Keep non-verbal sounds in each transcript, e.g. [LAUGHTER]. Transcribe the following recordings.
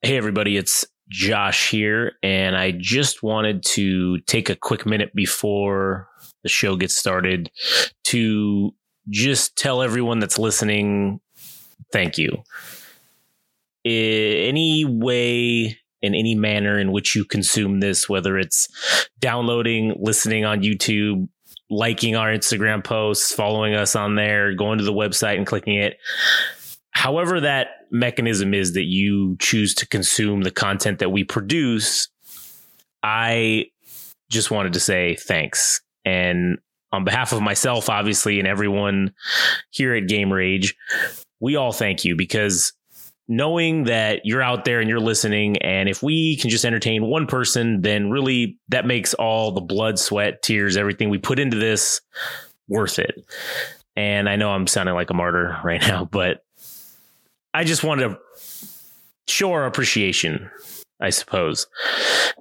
Hey, everybody, it's Josh here, and I just wanted to take a quick minute before the show gets started to just tell everyone that's listening thank you. Any way, in any manner in which you consume this, whether it's downloading, listening on YouTube, liking our Instagram posts, following us on there, going to the website and clicking it. However, that mechanism is that you choose to consume the content that we produce, I just wanted to say thanks. And on behalf of myself, obviously, and everyone here at Game Rage, we all thank you because knowing that you're out there and you're listening, and if we can just entertain one person, then really that makes all the blood, sweat, tears, everything we put into this worth it. And I know I'm sounding like a martyr [LAUGHS] right now, but I just wanted to show our appreciation, I suppose.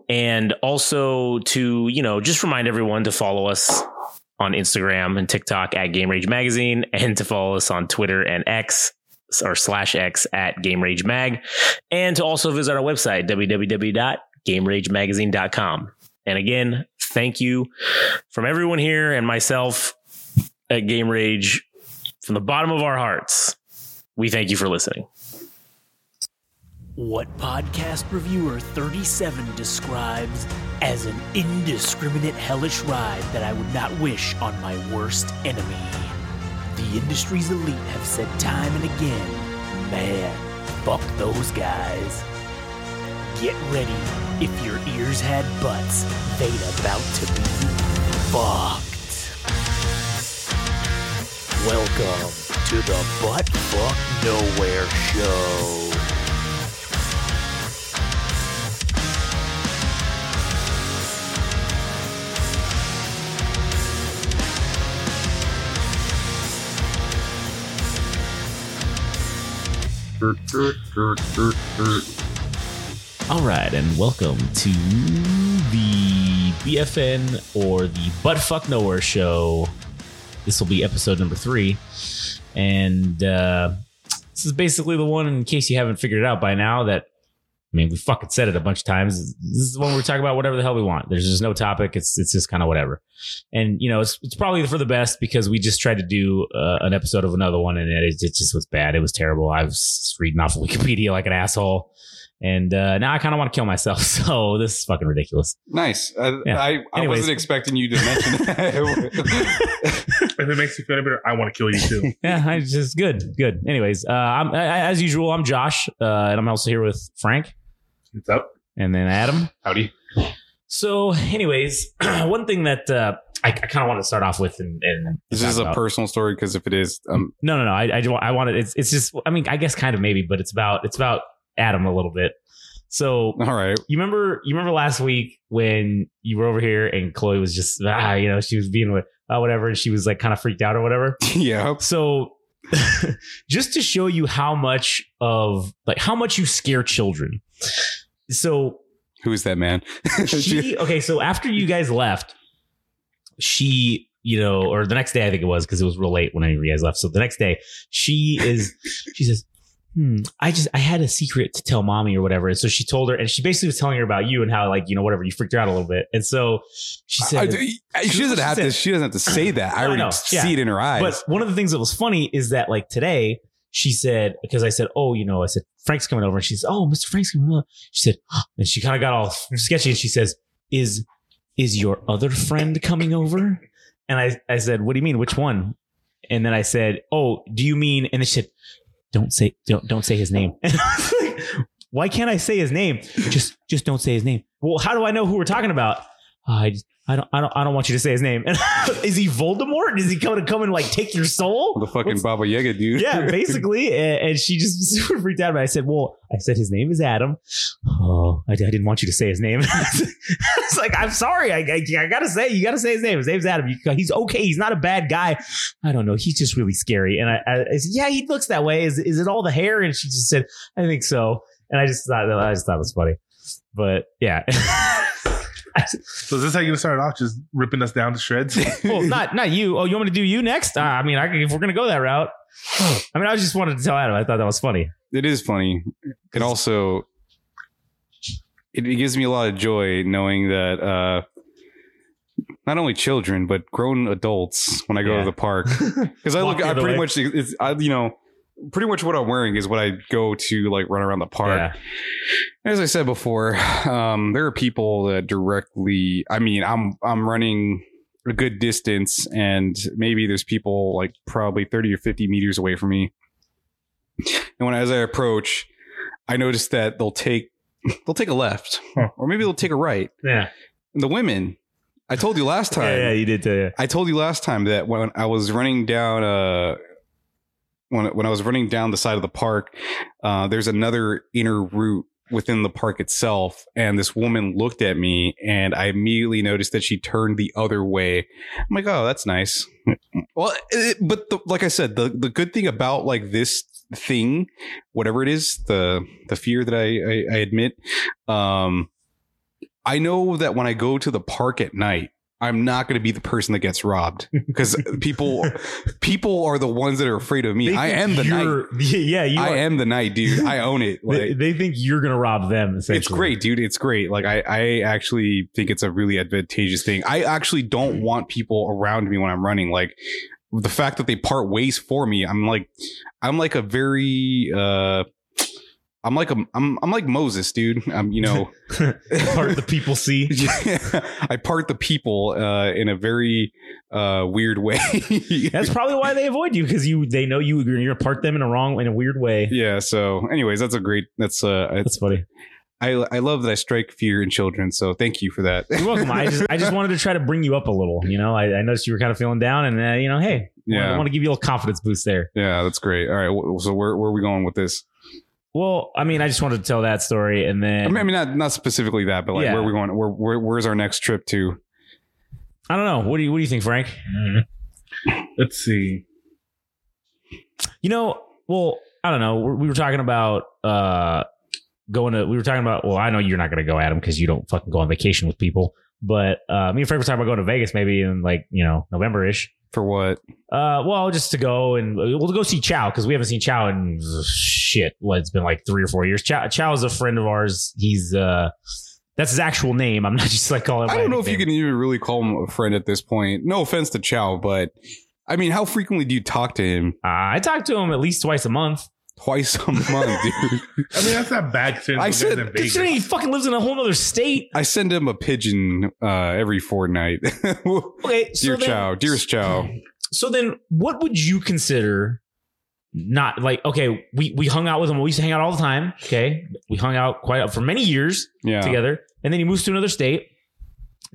And also to, you know, just remind everyone to follow us on Instagram and TikTok at Game Rage Magazine and to follow us on Twitter and X or slash X at Game Rage Mag and to also visit our website, www.gameragemagazine.com. And again, thank you from everyone here and myself at Game Rage from the bottom of our hearts. We thank you for listening. What podcast reviewer 37 describes as an indiscriminate hellish ride that I would not wish on my worst enemy. The industry's elite have said time and again, man, fuck those guys. Get ready. If your ears had butts, they'd about to be fucked. Welcome to the Butt Fuck Nowhere Show. All right, and welcome to the BFN or the Butt Fuck Nowhere show. This will be episode number three, and uh, this is basically the one. In case you haven't figured it out by now, that I mean, we fucking said it a bunch of times. This is when we're talking about whatever the hell we want. There's just no topic. It's it's just kind of whatever, and you know, it's it's probably for the best because we just tried to do uh, an episode of another one, and it it just was bad. It was terrible. I was reading off of Wikipedia like an asshole. And uh, now I kind of want to kill myself. [LAUGHS] So this is fucking ridiculous. Nice. I, Yeah. I, I Anyways. wasn't expecting you to mention [LAUGHS] that. [LAUGHS] If it makes you feel any better, I want to kill you too. Yeah, I just good, good. Anyways, uh, I'm I, as usual. I'm Josh, uh, and I'm also here with Frank What's up? and then Adam. Howdy. So, anyways, [CLEARS THROAT] one thing that uh, I, I kind of want to start off with, and, and this is talk a about- personal story because if it is, um, No, no, no. I, I, ju- I wanted. It's, it's just. I mean, I guess kind of maybe, but it's about it's about Adam a little bit. So all right. you remember you remember last week when you were over here and Chloe was just ah, you know, she was being with uh, whatever, and she was like kind of freaked out or whatever. [LAUGHS] yeah. So [LAUGHS] just to show you how much of like how much you scare children. So Who's that man? [LAUGHS] she okay, so after you guys left, she you know, or the next day I think it was because it was real late when you guys left. So the next day she is she says, Hmm, I just I had a secret to tell mommy or whatever. And so she told her, and she basically was telling her about you and how like you know whatever you freaked her out a little bit. And so she said, I- she doesn't have to. She doesn't have to say [CLEARS THROAT] that. I No, already no, see yeah. it in her eyes. But one of the things that was funny is that like today she said because I said, "Oh, you know," I said Frank's coming over, and she said, "Oh, Mr. Frank's coming over." She said, [GASPS] and she kind of got all sketchy, and she says, "Is is your other friend coming over?" And I I said, "What do you mean? Which one?" And then I said, "Oh, do you mean?" And then she said, "Don't say don't don't say his name." And I was like, Why can't I say his name? [LAUGHS] Just just don't say his name. Well, how do I know who we're talking about? "Oh, I just, I don't I don't I don't want you to say his name. [LAUGHS] Is he Voldemort? Is he coming to come and like take your soul? the fucking What's- Baba Yaga dude. yeah, [LAUGHS] basically. And, and she just super [LAUGHS] freaked out. But I said, well, I said his name is Adam. Oh, I, I didn't want you to say his name. it's like, I'm sorry. I, I, I gotta say, you gotta say his name. His name's Adam. You, he's okay. He's not a bad guy. I don't know. He's just really scary. And I, I, I said, yeah, he looks that way. Is, is it all the hair? And she just said, I think so. And I just thought, I just thought it was funny. But yeah. So is this how you gonna start off? Just ripping us down to shreds? [LAUGHS] well, not not you. Oh, you want me to do you next? Uh, I mean, I if we're gonna go that route. I mean, I just wanted to tell Adam. I thought that was funny. It is funny. It also, it, it gives me a lot of joy knowing that uh, not only children but grown adults when I go Yeah. to the park [LAUGHS] because I look I pretty way. much it's I, you know pretty much what I'm wearing is what I go to like run around the park. Yeah. As I said before, [SIGHS] um, there are people that directly. I mean, I'm I'm running a good distance, and maybe there's people like probably thirty or fifty meters away from me. And when as I approach, I notice that they'll take [LAUGHS] they'll take a left, or maybe they'll take a right. Yeah. And the women, I told you last time. Yeah, yeah, you did too. Yeah. I told you last time that when I was running down uh when when I was running down the side of the park, uh, there's another inner route within the park itself, and this woman looked at me, and I immediately noticed that she turned the other way. I'm like, oh, that's nice. well, it, but the, like I said, the the good thing about like this thing, whatever it is, the the fear that I I, I admit, um, I know that when I go to the park at night. I'm not going to be the person that gets robbed [LAUGHS] because people people are the ones that are afraid of me. They I am the night. Yeah, you I are. am the night, dude. [LAUGHS] I own it. They, Like they think you're gonna rob them. it's great, dude. It's great. Like I, I actually think it's a really advantageous thing. I actually don't want people around me when I'm running. Like the fact that they part ways for me, I'm like, I'm like a very, uh, I'm like a, I'm, I'm like Moses, dude. I'm, [LAUGHS] you know, [LAUGHS] [LAUGHS] Part the people see. Yeah, I part the people uh, in a very uh, weird way. That's probably why they avoid you because you they know you you're gonna part them in a wrong in a weird way. yeah. So, anyways, that's a great. That's uh, That's funny. I I love that I strike fear in children. So, thank you for that. You're welcome. I just I just wanted to try to bring you up a little. You know, I, I noticed you were kind of feeling down, and uh, you know, hey, Yeah. I want to give you a little confidence boost there. Yeah, that's great. All right. So, where where are we going with this? Well, I mean, I just wanted to tell that story, and then I mean, I mean, not not specifically that, but like, Yeah. where are we going? Where, where where's our next trip to? I don't know. What do you What do you think, Frank? Let's see. You know, well, I don't know. We we were talking about uh going to. We were talking about. Well, I know you're not going to go at them because you don't fucking go on vacation with people. But uh, me and Frank were talking about going to Vegas maybe in like you know November ish. For what? Uh, well, just to go and we'll go see Chow because we haven't seen Chow in shit. What it's been like three or four years. Chow, Chow is a friend of ours. He's uh, that's his actual name. I'm [LAUGHS] not just like calling. him I don't know if you can even really call him a friend at this point. No offense to Chow, but I mean, how frequently do you talk to him? Uh, I talk to him at least twice a month. Twice a month, dude. I mean, that's not bad considering I the said- guys in Vegas. Considering he fucking lives in a whole other state. I send him a pigeon uh, every fortnight. [LAUGHS] Okay, so Dear then, Chow, dearest Chow. So then, what would you consider? Not like okay, we we hung out with him. We used to hang out all the time. Okay, we hung out quite for many years Yeah. together, and then he moves to another state.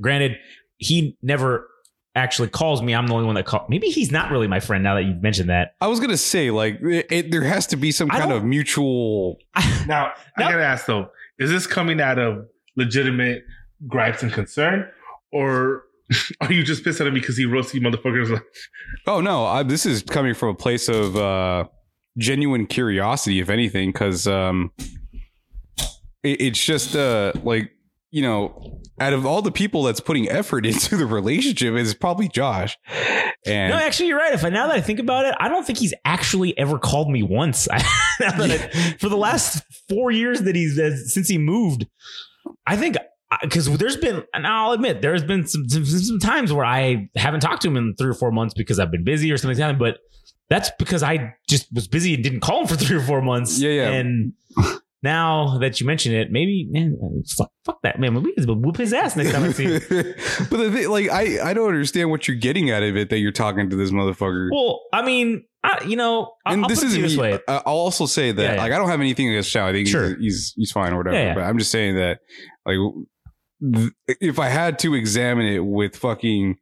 Granted, he never actually calls me. I'm the only one that call. Maybe he's not really my friend now that you've mentioned that. I was gonna say, like, it, it- there has to be some I kind of mutual. [LAUGHS] Now, No. I gotta ask though: Is this coming out of legitimate gripes and concern, or [LAUGHS] are you just pissed at him because he roasted you motherfuckers? Like, [LAUGHS] Oh no, I, this is coming from a place of uh, genuine curiosity, if anything, because um, it, it's just uh, like you know, out of all the people that's putting effort [LAUGHS] into the relationship, is probably Josh. And No, actually, you're right. If I now that I think about it, I don't think he's actually ever called me once. [LAUGHS] Now that I- for the last four years that he's uh, since he moved, I think because there's been, and I'll admit, there's been some, some some times where I haven't talked to him in three or four months because I've been busy or something like that. But that's because I just was busy and didn't call him for three or four months. Yeah, yeah. And now that you mention it, maybe man, fuck, fuck that man. We can whoop his ass next time I see him. [LAUGHS] but the thing, like, I I don't understand what you're getting out of it that you're talking to this motherfucker. Well, I mean, I, you know, I- and I'll this is this way. I'll also say that Yeah, yeah. like I don't have anything against Chow. I think Sure. he's, he's he's fine or whatever. Yeah. But I'm just saying that like if I had to examine it with fucking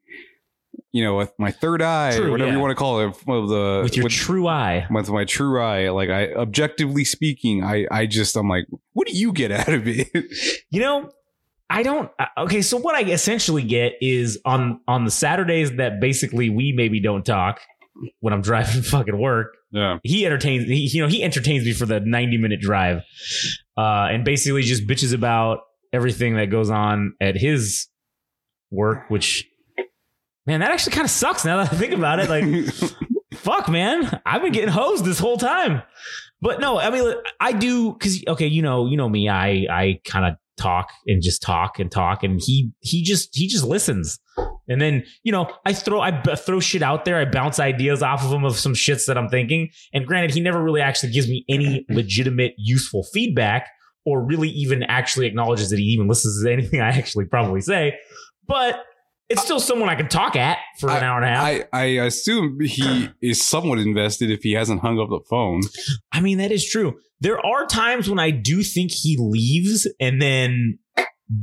you know with my third eye True, whatever yeah. you want to call it with the with your with, true eye. with my true eye like I objectively speaking I I just I'm like what do you get out of it? [LAUGHS] You know, I don't. uh, Okay, so what I essentially get is on on the Saturdays that basically we maybe don't talk when I'm [LAUGHS] driving fucking work. yeah. He entertains. He, you know, he entertains me for the 90 minute drive, uh, and basically just bitches about everything that goes on at his work. Which, man, that actually kind of sucks now that I think about it. Like. [LAUGHS] fuck man i've been getting hosed this whole time but no i mean i do because okay you know you know me i i kind of talk and just talk and talk, and he he just he just listens. And then you know I throw I b- throw shit out there. I bounce ideas off of him of some shits that I'm thinking. And granted, he never really actually gives me any [LAUGHS] legitimate useful feedback or really even actually acknowledges that he even listens to anything I actually probably say. But it's still someone I can talk at for an hour and a half. I, I assume he [CLEARS THROAT] is somewhat invested if he hasn't hung up the phone. I mean, that is true. There are times when I do think he leaves and then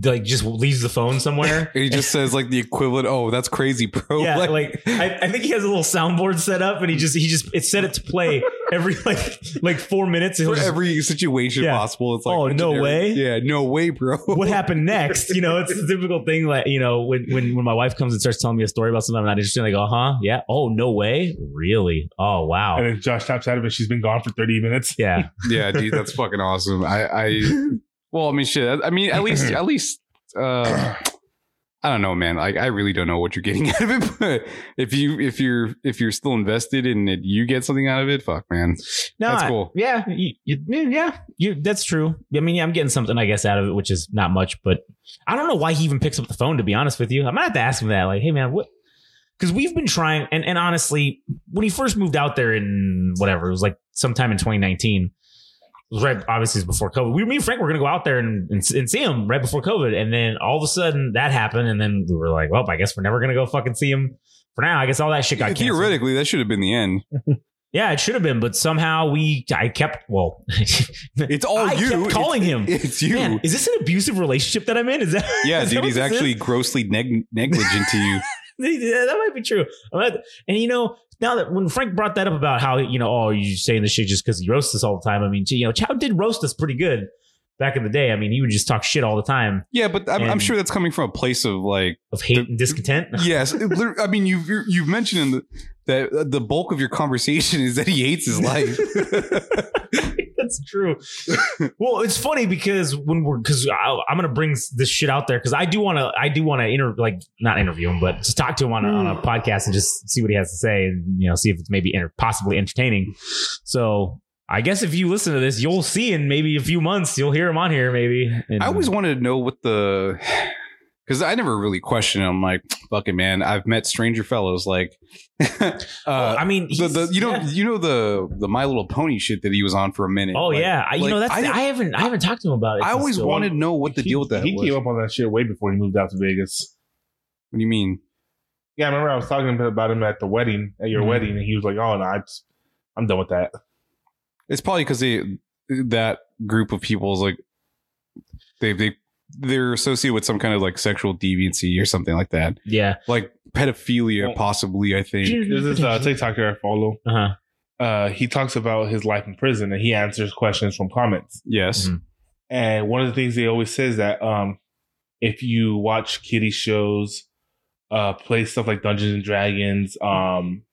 like just leaves the phone somewhere. [LAUGHS] He just says like the equivalent. Oh, that's crazy, bro. yeah, [LAUGHS] like, I, I think he has a little soundboard set up, and he just he just it set it to play [LAUGHS] every like like four minutes. He'll for just, every situation Yeah. possible. It's like Oh, no legendary. way? Yeah, no way, bro. what happened next? You know, it's a typical thing. Like you know, when when when my wife comes and starts telling me a story about something I'm not interested, in, I go, huh, yeah, oh no way, really? Oh wow, And then Josh taps out of it. She's been gone for 30 minutes. yeah. yeah, dude, that's fucking awesome. I, I, well, I mean, shit. I mean, at least, at least, uh, [CLEARS THROAT] I don't know, man. Like, I really don't know what you're getting [LAUGHS] out of it. But if you, if you're, if you're still invested in it, you get something out of it. Fuck, man. No, That's cool. Yeah, you, you, yeah, you, that's true. I mean, yeah, I'm getting something, I guess, out of it, which is not much, but I don't know why he even picks up the phone. To be honest with you, I'm gonna have to ask him that. Like, hey, man, what? Because we've been trying, and and honestly, when he first moved out there in whatever it was like sometime in 2019. Was right, obviously, it was before COVID. We, me and Frank were going to go out there and, and, and see him right before COVID. And then all of a sudden that happened. And then we were like, well, I guess we're never going to go fucking see him for now. I guess all that shit got canceled. Theoretically, that should have been the end. [LAUGHS] Yeah, it should have been, but somehow we I kept well. [LAUGHS] It's all I you. kept calling It's- him. [LAUGHS] It's you. Man, is this an abusive relationship that I'm in? Is that yeah, is dude, what he's actually is? grossly neg- negligent to you. Yeah, that might be true. And you know, now that when Frank brought that up about how you know, oh, you saying this shit just because he roasts us all the time. I mean, you know, Chow did roast us pretty good back in the day. I mean, he would just talk shit all the time Yeah, but I'm, I'm sure that's coming from a place of like, of hate and discontent. [LAUGHS] yes. I mean, you've you've mentioned in the, that the bulk of your conversation is that he hates his life. [LAUGHS] That's true. well, it's funny because when we're because I'm gonna bring this shit out there because I do want to I do want to inter like not interview him but just talk to him on a, on a hmm. podcast and just see what he has to say and you know see if it's maybe enter- possibly entertaining. So I guess if you listen to this, you'll see in maybe a few months you'll hear him on here maybe. And- I always wanted to know what the because I never really questioned him. I'm like, [TSK] fucking man, I've met stranger fellows. Like, [LAUGHS] uh, I mean the, the you know yeah. you know the the My Little Pony shit that he was on for a minute. Oh Like- yeah, I, you know that's I I, haven't I haven't talked to him about it. I always still. wanted to know what the he, deal with that He was. gave up on that shit way before he moved out to Vegas. What do you mean? Yeah, I remember I was talking about him at the wedding, at your Mhm. wedding, and he was like, "Oh no, I, I'm done with that." It's probably because they that group of people is like they they they're associated with some kind of like sexual deviancy or something like that, Yeah. like pedophilia, Well- possibly. I think. There's this uh, TikToker I follow. Uh huh. Uh, he talks about his life in prison, and he answers questions from comments. Yes. Mhm. And one of the things they always says that um, if you watch kitty shows, uh, play stuff like Dungeons and Dragons, um,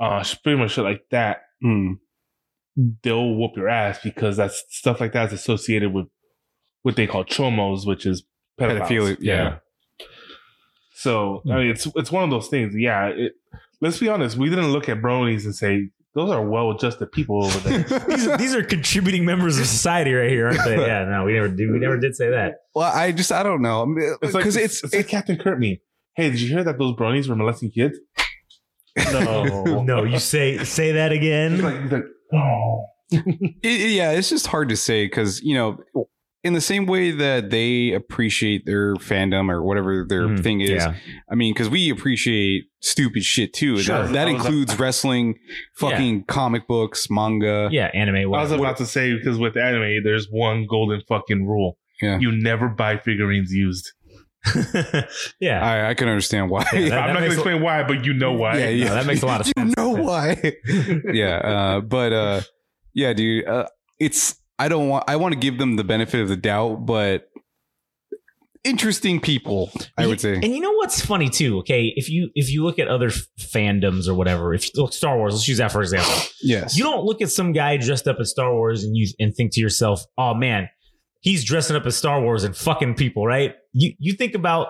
uh, pretty much shit like that, Hmm. they'll whoop your ass because that's stuff like that is associated with what they call chomos, which is pedophiles. Pedophilia, yeah. So I mean, it's it's one of those things. Yeah. It, let's be honest. We didn't look at bronies and say those are well-adjusted people over there. [LAUGHS] these, are, these are contributing members of society right here, aren't they? [LAUGHS] Yeah, no, we never did. We never did say that. Well, I just I don't know It's like because it's, it's, it's like Captain Courtney. Hey, did you hear that those bronies were molesting kids? No, [LAUGHS] No, you say say that He's again. like, he's like, oh. it, it- yeah, it's just hard to say because you know, in the same way that they appreciate their fandom or whatever their Mhm, thing is. yeah. I mean, because we appreciate stupid shit too. Sure. That, that I was- includes wrestling, fucking comic books, manga. Yeah, anime. I was about to say because with anime, there's one golden fucking rule: Yeah. you never buy figurines used. [LAUGHS] yeah, I, I can understand why. Yeah, that- I'm not going makes to a- explain why, but you know why. Yeah, yeah. that makes a lot of [LAUGHS] you sense. You know why? [LAUGHS] yeah, uh, but uh, yeah, dude, uh, it's I don't want I want to give them the benefit of the doubt, but interesting people, I would say. And you know what's funny too? Okay, if you if you look at other fandoms or whatever, if you look Star Wars, let's use that for example. Yes, You don't look at some guy dressed up as Star Wars and you and think to yourself, "Oh man, he's dressing up as Star Wars and fucking people." Right? You you think about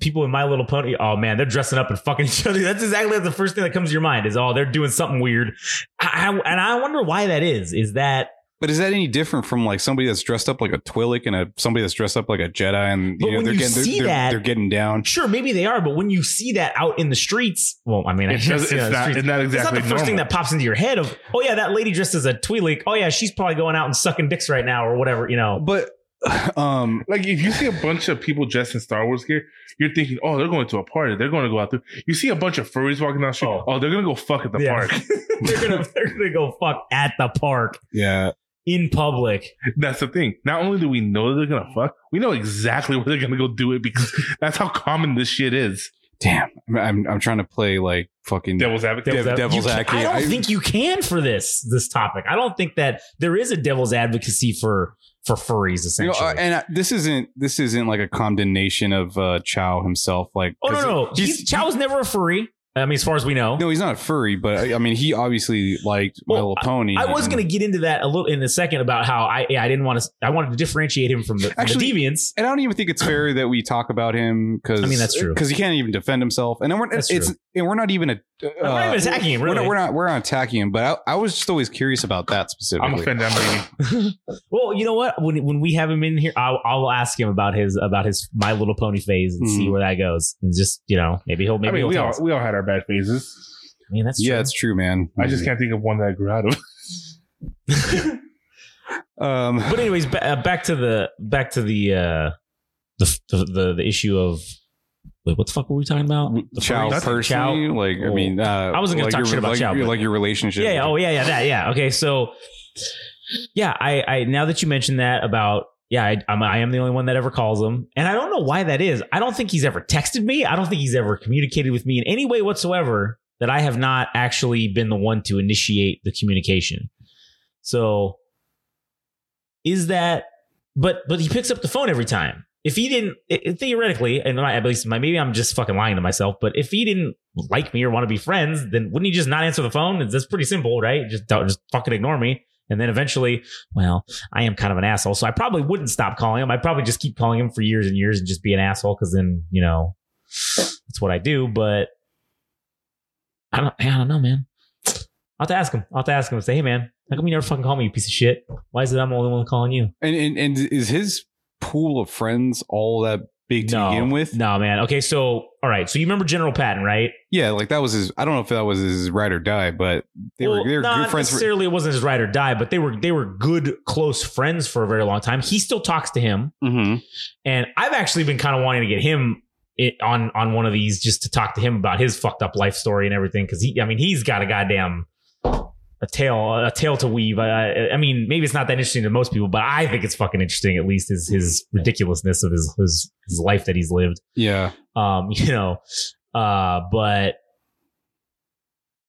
people in My Little Pony. Oh man, they're dressing up and fucking [LAUGHS] each other. That's exactly the first thing that comes to your mind is, "Oh, they're doing something weird." I, I, and I wonder why that is. Is that But is that any different from like somebody that's dressed up like a Twi'lek and a somebody that's dressed up like a Jedi and But you know when they're you getting they're, see they're, that- they're getting down? Sure, maybe they are, but when you see that out in the streets, well, I mean, I It's, guess, just, it's, not, it's not it's not the first thing that pops into your head of, oh yeah, that lady dressed as a Twi'lek. Oh yeah, she's probably going out and sucking dicks right now or whatever, you know. But [SIGHS] um, Like if you see a bunch of people dressed in Star Wars gear, you're thinking, oh, they're going to a party. They're going to go out there. You see a bunch of furries walking down the street. Oh. Oh, they're going to go fuck at the Yeah. park. [LAUGHS] they're gonna they're gonna go fuck at the park yeah, in public. That's the thing. Not only do we know that they're going to fuck, we know exactly where they're going to go do it because [LAUGHS] that's how common this shit is. damn. I'm I'm trying to play like fucking Devil's advocate. Dev- devil's advocate. I don't I- think you can for this this topic. I don't think that there is a devil's advocacy for for furries You know, essentially. uh, and uh, this isn't this isn't like a condemnation of uh, Chow himself. Like, oh no 'cause no, he's- he's, Chow was never a furry. I mean, as far as we know. no, he's not a furry, but I, I mean, he obviously liked My Well, Little Pony. I was going to get into that a little in a second about how I yeah, I didn't want to I wanted to differentiate him from the, from Actually, the deviants. and I don't even think it's fair that we talk about him because I mean, that's true. because he can't even defend himself, and then we're it's true. And we're not even a, uh, I'm not even attacking him, We're really. not, we're not we're not attacking him, but I, I was just always curious about that specifically. I'm offended. I'm leaving. [LAUGHS] [LAUGHS] Well, you know what? When when we have him in here, I'll, I'll ask him about his about his My Little Pony phase and see Mhm. where that goes. And just you know, maybe he'll maybe I mean, he'll we all us. we all had our bad phases. I mean, that's yeah, true. it's true, man. I just can't think of one that I grew out of. [LAUGHS] Um, but anyways, ba- uh, back to the back to the uh the the the, the issue of wait, what the fuck were we talking about? The Chow furries? personally, like I mean, uh, I wasn't gonna like talk your, shit about like, Chow, your- like your relationship. Yeah, yeah, oh yeah, yeah, that, yeah. Okay, so yeah, I, I now that you mentioned that about yeah, I, I'm, I am the only one that ever calls him, and I don't know why that is. I don't think he's ever texted me. I don't think he's ever communicated with me in any way whatsoever. That I have not actually been the one to initiate the communication. So is that? But but he picks up the phone every time. If he didn't, i- i- theoretically, and my, at least my, maybe I'm just fucking lying to myself. But if he didn't like me or want to be friends, then wouldn't he just not answer the phone? That's pretty simple, right? Just just fucking ignore me. And then eventually, well, I am kind of an asshole, so I probably wouldn't stop calling him. I'd probably just keep calling him for years and years and just be an asshole because then you know that's what I do. But I don't, I don't know, man. I'll have to ask him. I'll have to ask him and say, hey, man, how come you never fucking call me, you piece of shit? Why is it I'm the only one calling you? And, and and is his pool of friends all that big to no, begin with? no, man. Okay, so all right, so you remember General Patton, right? Yeah, like that was his. I don't know if that was his ride or die, but they Well, were they were good friends. For, necessarily. it wasn't his ride or die, but they were they were good, close friends for a very long time. He still talks to him, Mhm. and I've actually been kind of wanting to get him on on one of these just to talk to him about his fucked up life story and everything. Because he, I mean, he's got a goddamn a tale a tale to weave. I, I mean, maybe it's not that interesting to most people, but I think it's fucking interesting. At least his his ridiculousness of his his his life that he's lived. Yeah, um [LAUGHS] you know uh but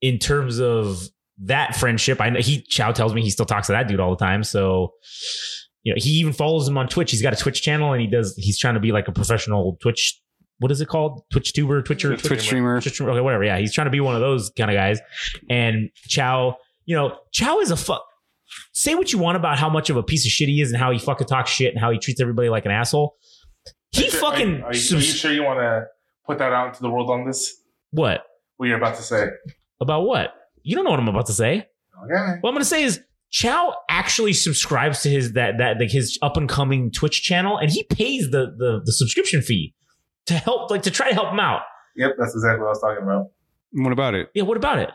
in terms of that friendship i know he chow tells me he still talks to that dude all the time so you know he even follows him on twitch he's got a twitch channel and he does he's trying to be like a professional twitch what is it called twitch tuber twitcher Twitch streamer. Twitch streamer, okay whatever yeah he's trying to be one of those kind of guys and chow you know chow is a fuck say what you want about how much of a piece of shit he is and how he fucking talks shit and how he treats everybody like an asshole he fucking Are, you- are you, are you sure you want to put that out into the world on this? what What you're about to say? About what? You don't know what I'm about to say. Okay. What I'm going to say is Chow actually subscribes to his that that like his up and coming Twitch channel, and he pays the, the the subscription fee to help like to try to help him out. Yep, that's exactly what I was talking about. what about it? Yeah, what about it?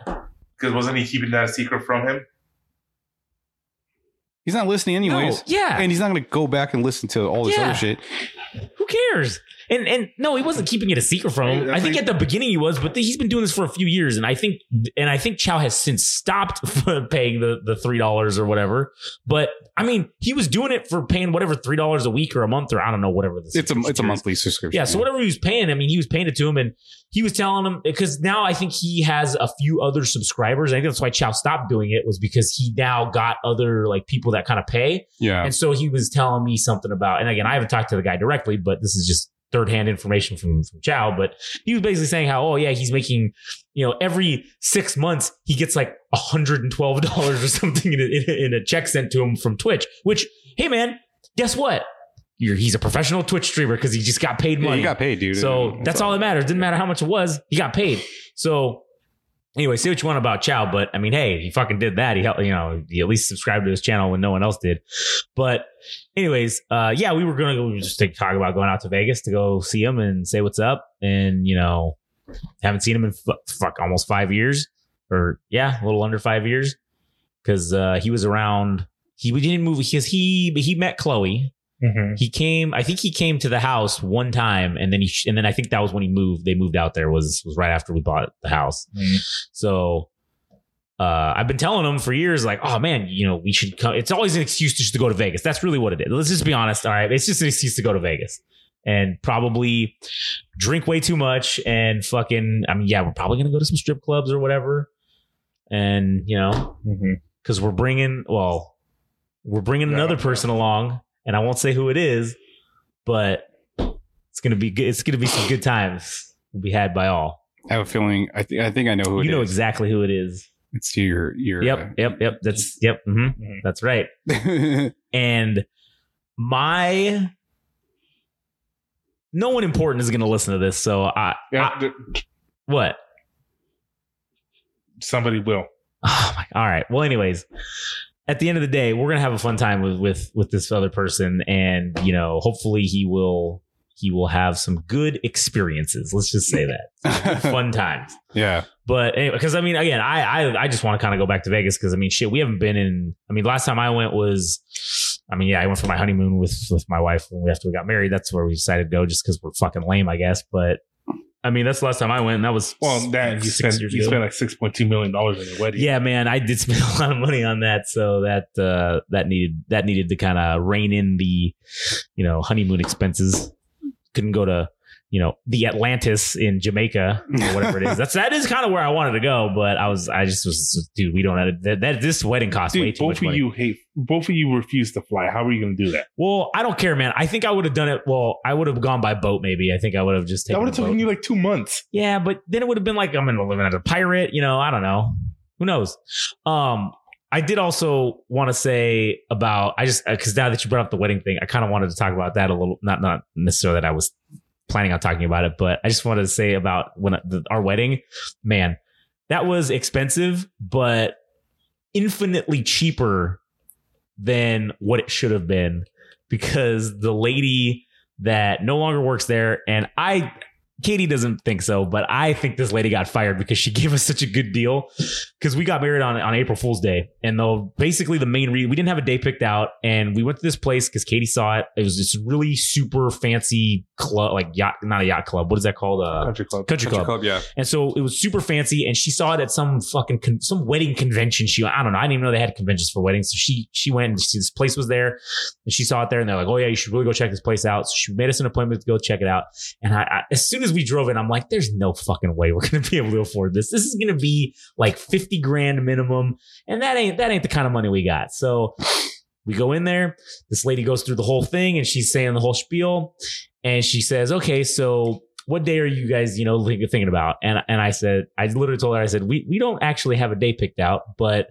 Because wasn't he keeping that a secret from him? He's not listening anyways, No, yeah, and he's not going to go back and listen to all this Yeah. other shit. Cares? And and no, he wasn't keeping it a secret from him. I think at the beginning he was, but he's been doing this for a few years, and I think and I think Chow has since stopped [LAUGHS] paying the the three dollars or whatever. But I mean, he was doing it for paying whatever three dollars a week or a month or I don't know whatever. The It's a it's a monthly subscription. Yeah, so whatever he was paying, I mean, he was paying it to him, and he was telling him because now I think he has a few other subscribers. I think that's why Chow stopped doing it was because he now got other like people that kind of pay, yeah. and so he was telling me something about. And again, I haven't talked to the guy directly, but this is just third hand information from from Chow. But he was basically saying how, oh yeah, he's making, you know, every six months he gets like hundred and twelve dollars or [LAUGHS] something in a, in, a, in a check sent to him from Twitch. Which, hey man, guess what? You're, he's a professional Twitch streamer because he just got paid Yeah, money. you got paid, dude. So that's all that matters. Didn't matter how much it was. He got paid. So anyway, say what you want about Chow, but I mean, hey, he fucking did that. He helped, you know, he at least subscribed to his channel when no one else did. But anyways, uh, yeah, we were gonna go just talk about going out to Vegas to go see him and say what's up, and you know, haven't seen him in fuck almost five years, or yeah, a little under five years, because uh, he was around. He we didn't move because he he met Chloe. Mm-hmm. He came. I think he came to the house one time, and then he and then I think that was when he moved. They moved out there was was right after we bought the house. Mhm. So uh, I've been telling him for years, like, oh man, you know, we should come. It's always an excuse to just to go to Vegas. That's really what it is. Let's just be honest. All right. It's just an excuse to go to Vegas and probably drink way too much and fucking, I mean, yeah, we're probably going to go to some strip clubs or whatever. And, you know, Mm-hmm. because we're bringing, well, we're bringing Yeah. another person along and I won't say who it is, but it's going to be good. It's going to be some good times will be had by all. I have a feeling. I think. I think I know who it you know is. exactly who it is. It's your your. Yep. Yep. Yep. That's, yep. hmm Mhm. That's right. uh, [LAUGHS] and my no one important is going to listen to this so i, Yeah, I- what somebody will. oh [SIGHS] my all right well anyways at the end of the day we're going to have a fun time with with with this other person and you know hopefully he will he will have some good experiences let's just say that [LAUGHS] fun times yeah. But anyway, because I mean, again, I I, I just want to kind of go back to Vegas because I mean, shit, we haven't been in. I mean, last time I went was, I mean, yeah, I went for my honeymoon with with my wife when we after we got married. That's where we decided to go, just because we're fucking lame, I guess. But I mean, that's the last time I went. And that was Well, that you spent you ago. spent like six point two million dollars on your wedding. Yeah, man, I did spend [LAUGHS] a lot of money on that, so that uh, that needed that needed to kind of rein in the, you know, honeymoon expenses. Couldn't go to, you know, the Atlantis in Jamaica or whatever it is. [LAUGHS] That's that is kind of where I wanted to go, but I was I just was, dude, we don't have that. that this wedding cost way too both much Both of you hate. Both of you refuse to fly. How are you going to do that? well, I don't care, man. I think I would have done it. Well, I would have gone by boat. Maybe I think I would have just That would have taken you like two months. Yeah, but then it would have been like I'm gonna live as a pirate, you know, I don't know. Who knows? Um I did also want to say about I just because now that you brought up the wedding thing, I kind of wanted to talk about that a little. Not not necessarily that I was planning on talking about it, but I just wanted to say about when the, our wedding, man, that was expensive, but infinitely cheaper than what it should have been because the lady that no longer works there and I Katie doesn't think so, but I think this lady got fired because she [LAUGHS] gave us such a good deal. Because we got married on on April Fool's Day, and though basically the main reason we didn't have a day picked out, and we went to this place because Katie saw it. It was this really super fancy club, like yacht, not a yacht club. What is that called? Uh, Country club. country club. Club, yeah. And so it was super fancy, and she saw it at some fucking con- some wedding convention. She I don't know, I didn't even know they had conventions for weddings. So she she went and she, this place was there, and she saw it there, and they're like, oh yeah, you should really go check this place out. So she made us an appointment to go check it out. And I, I as soon as we drove in, I'm like, there's no fucking way we're [LAUGHS] gonna be able to afford this. This is gonna be like fifty grand minimum, and that ain't that ain't the kind of money we got. So. We go in there. This lady goes through the whole thing and she's saying the whole spiel. And she says, okay, so what day are you guys, you know, thinking about? And and I said, I literally told her, I said, we we don't actually have a day picked out, but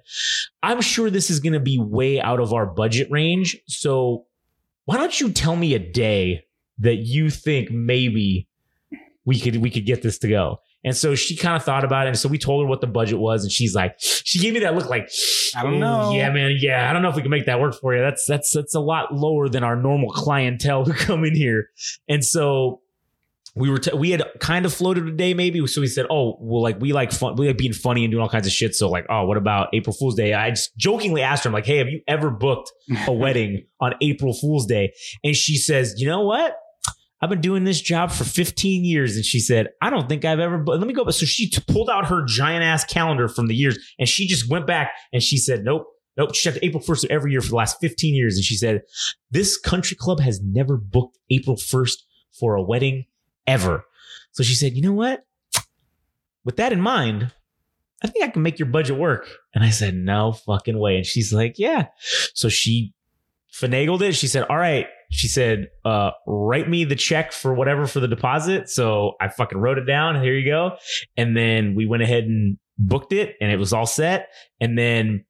I'm sure this is going to be way out of our budget range. So why don't you tell me a day that you think maybe we could we could get this to go? And so she kind of thought about it. And so we told her what the budget was, and she's like, she gave me that look like, I don't "Oh, know." Yeah, man. Yeah, I don't know if we can make that work for you. That's that's that's a lot lower than our normal clientele [LAUGHS] who come in here. And so we were t- we had kind of floated a day maybe. So we said, oh, well, like we like fun, we like being funny and doing all kinds of shit. So like, oh, what about April Fool's Day? I just jokingly asked her, I'm like, hey, have you ever booked a [LAUGHS] wedding on April Fool's Day? And she says, you know what? I've been doing this job for 15 years. And she said, I don't think I've ever, let me go. So she t- pulled out her giant ass calendar from the years and she just went back and she said, nope, nope. She checked April 1st of every year for the last 15 years. And she said, this country club has never booked April 1st for a wedding ever. So she said, you know what? With that in mind, I think I can make your budget work. And I said, no fucking way. And she's like, yeah. So she finagled it. She said, all right. She said, uh, write me the check for whatever for the deposit. So I fucking wrote it down. Here you go. And then we went ahead and booked it and it was all set. And then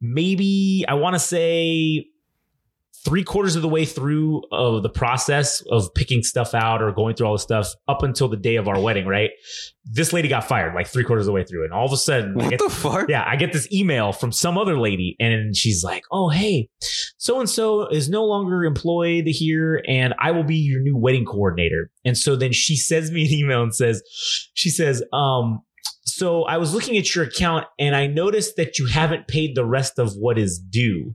maybe I want to say three quarters of the way through of the process of picking stuff out or going through all the stuff up until the day of our wedding, right? This lady got fired like three quarters of the way through. And all of a sudden, I What get- the fuck? yeah, I get this email from some other lady, and she's like, "Oh, hey, so and so is no longer employed here, and I will be your new wedding coordinator." And so then she sends me an email and says, "She says, um, so I was looking at your account, and I noticed that you haven't paid the rest of what is due,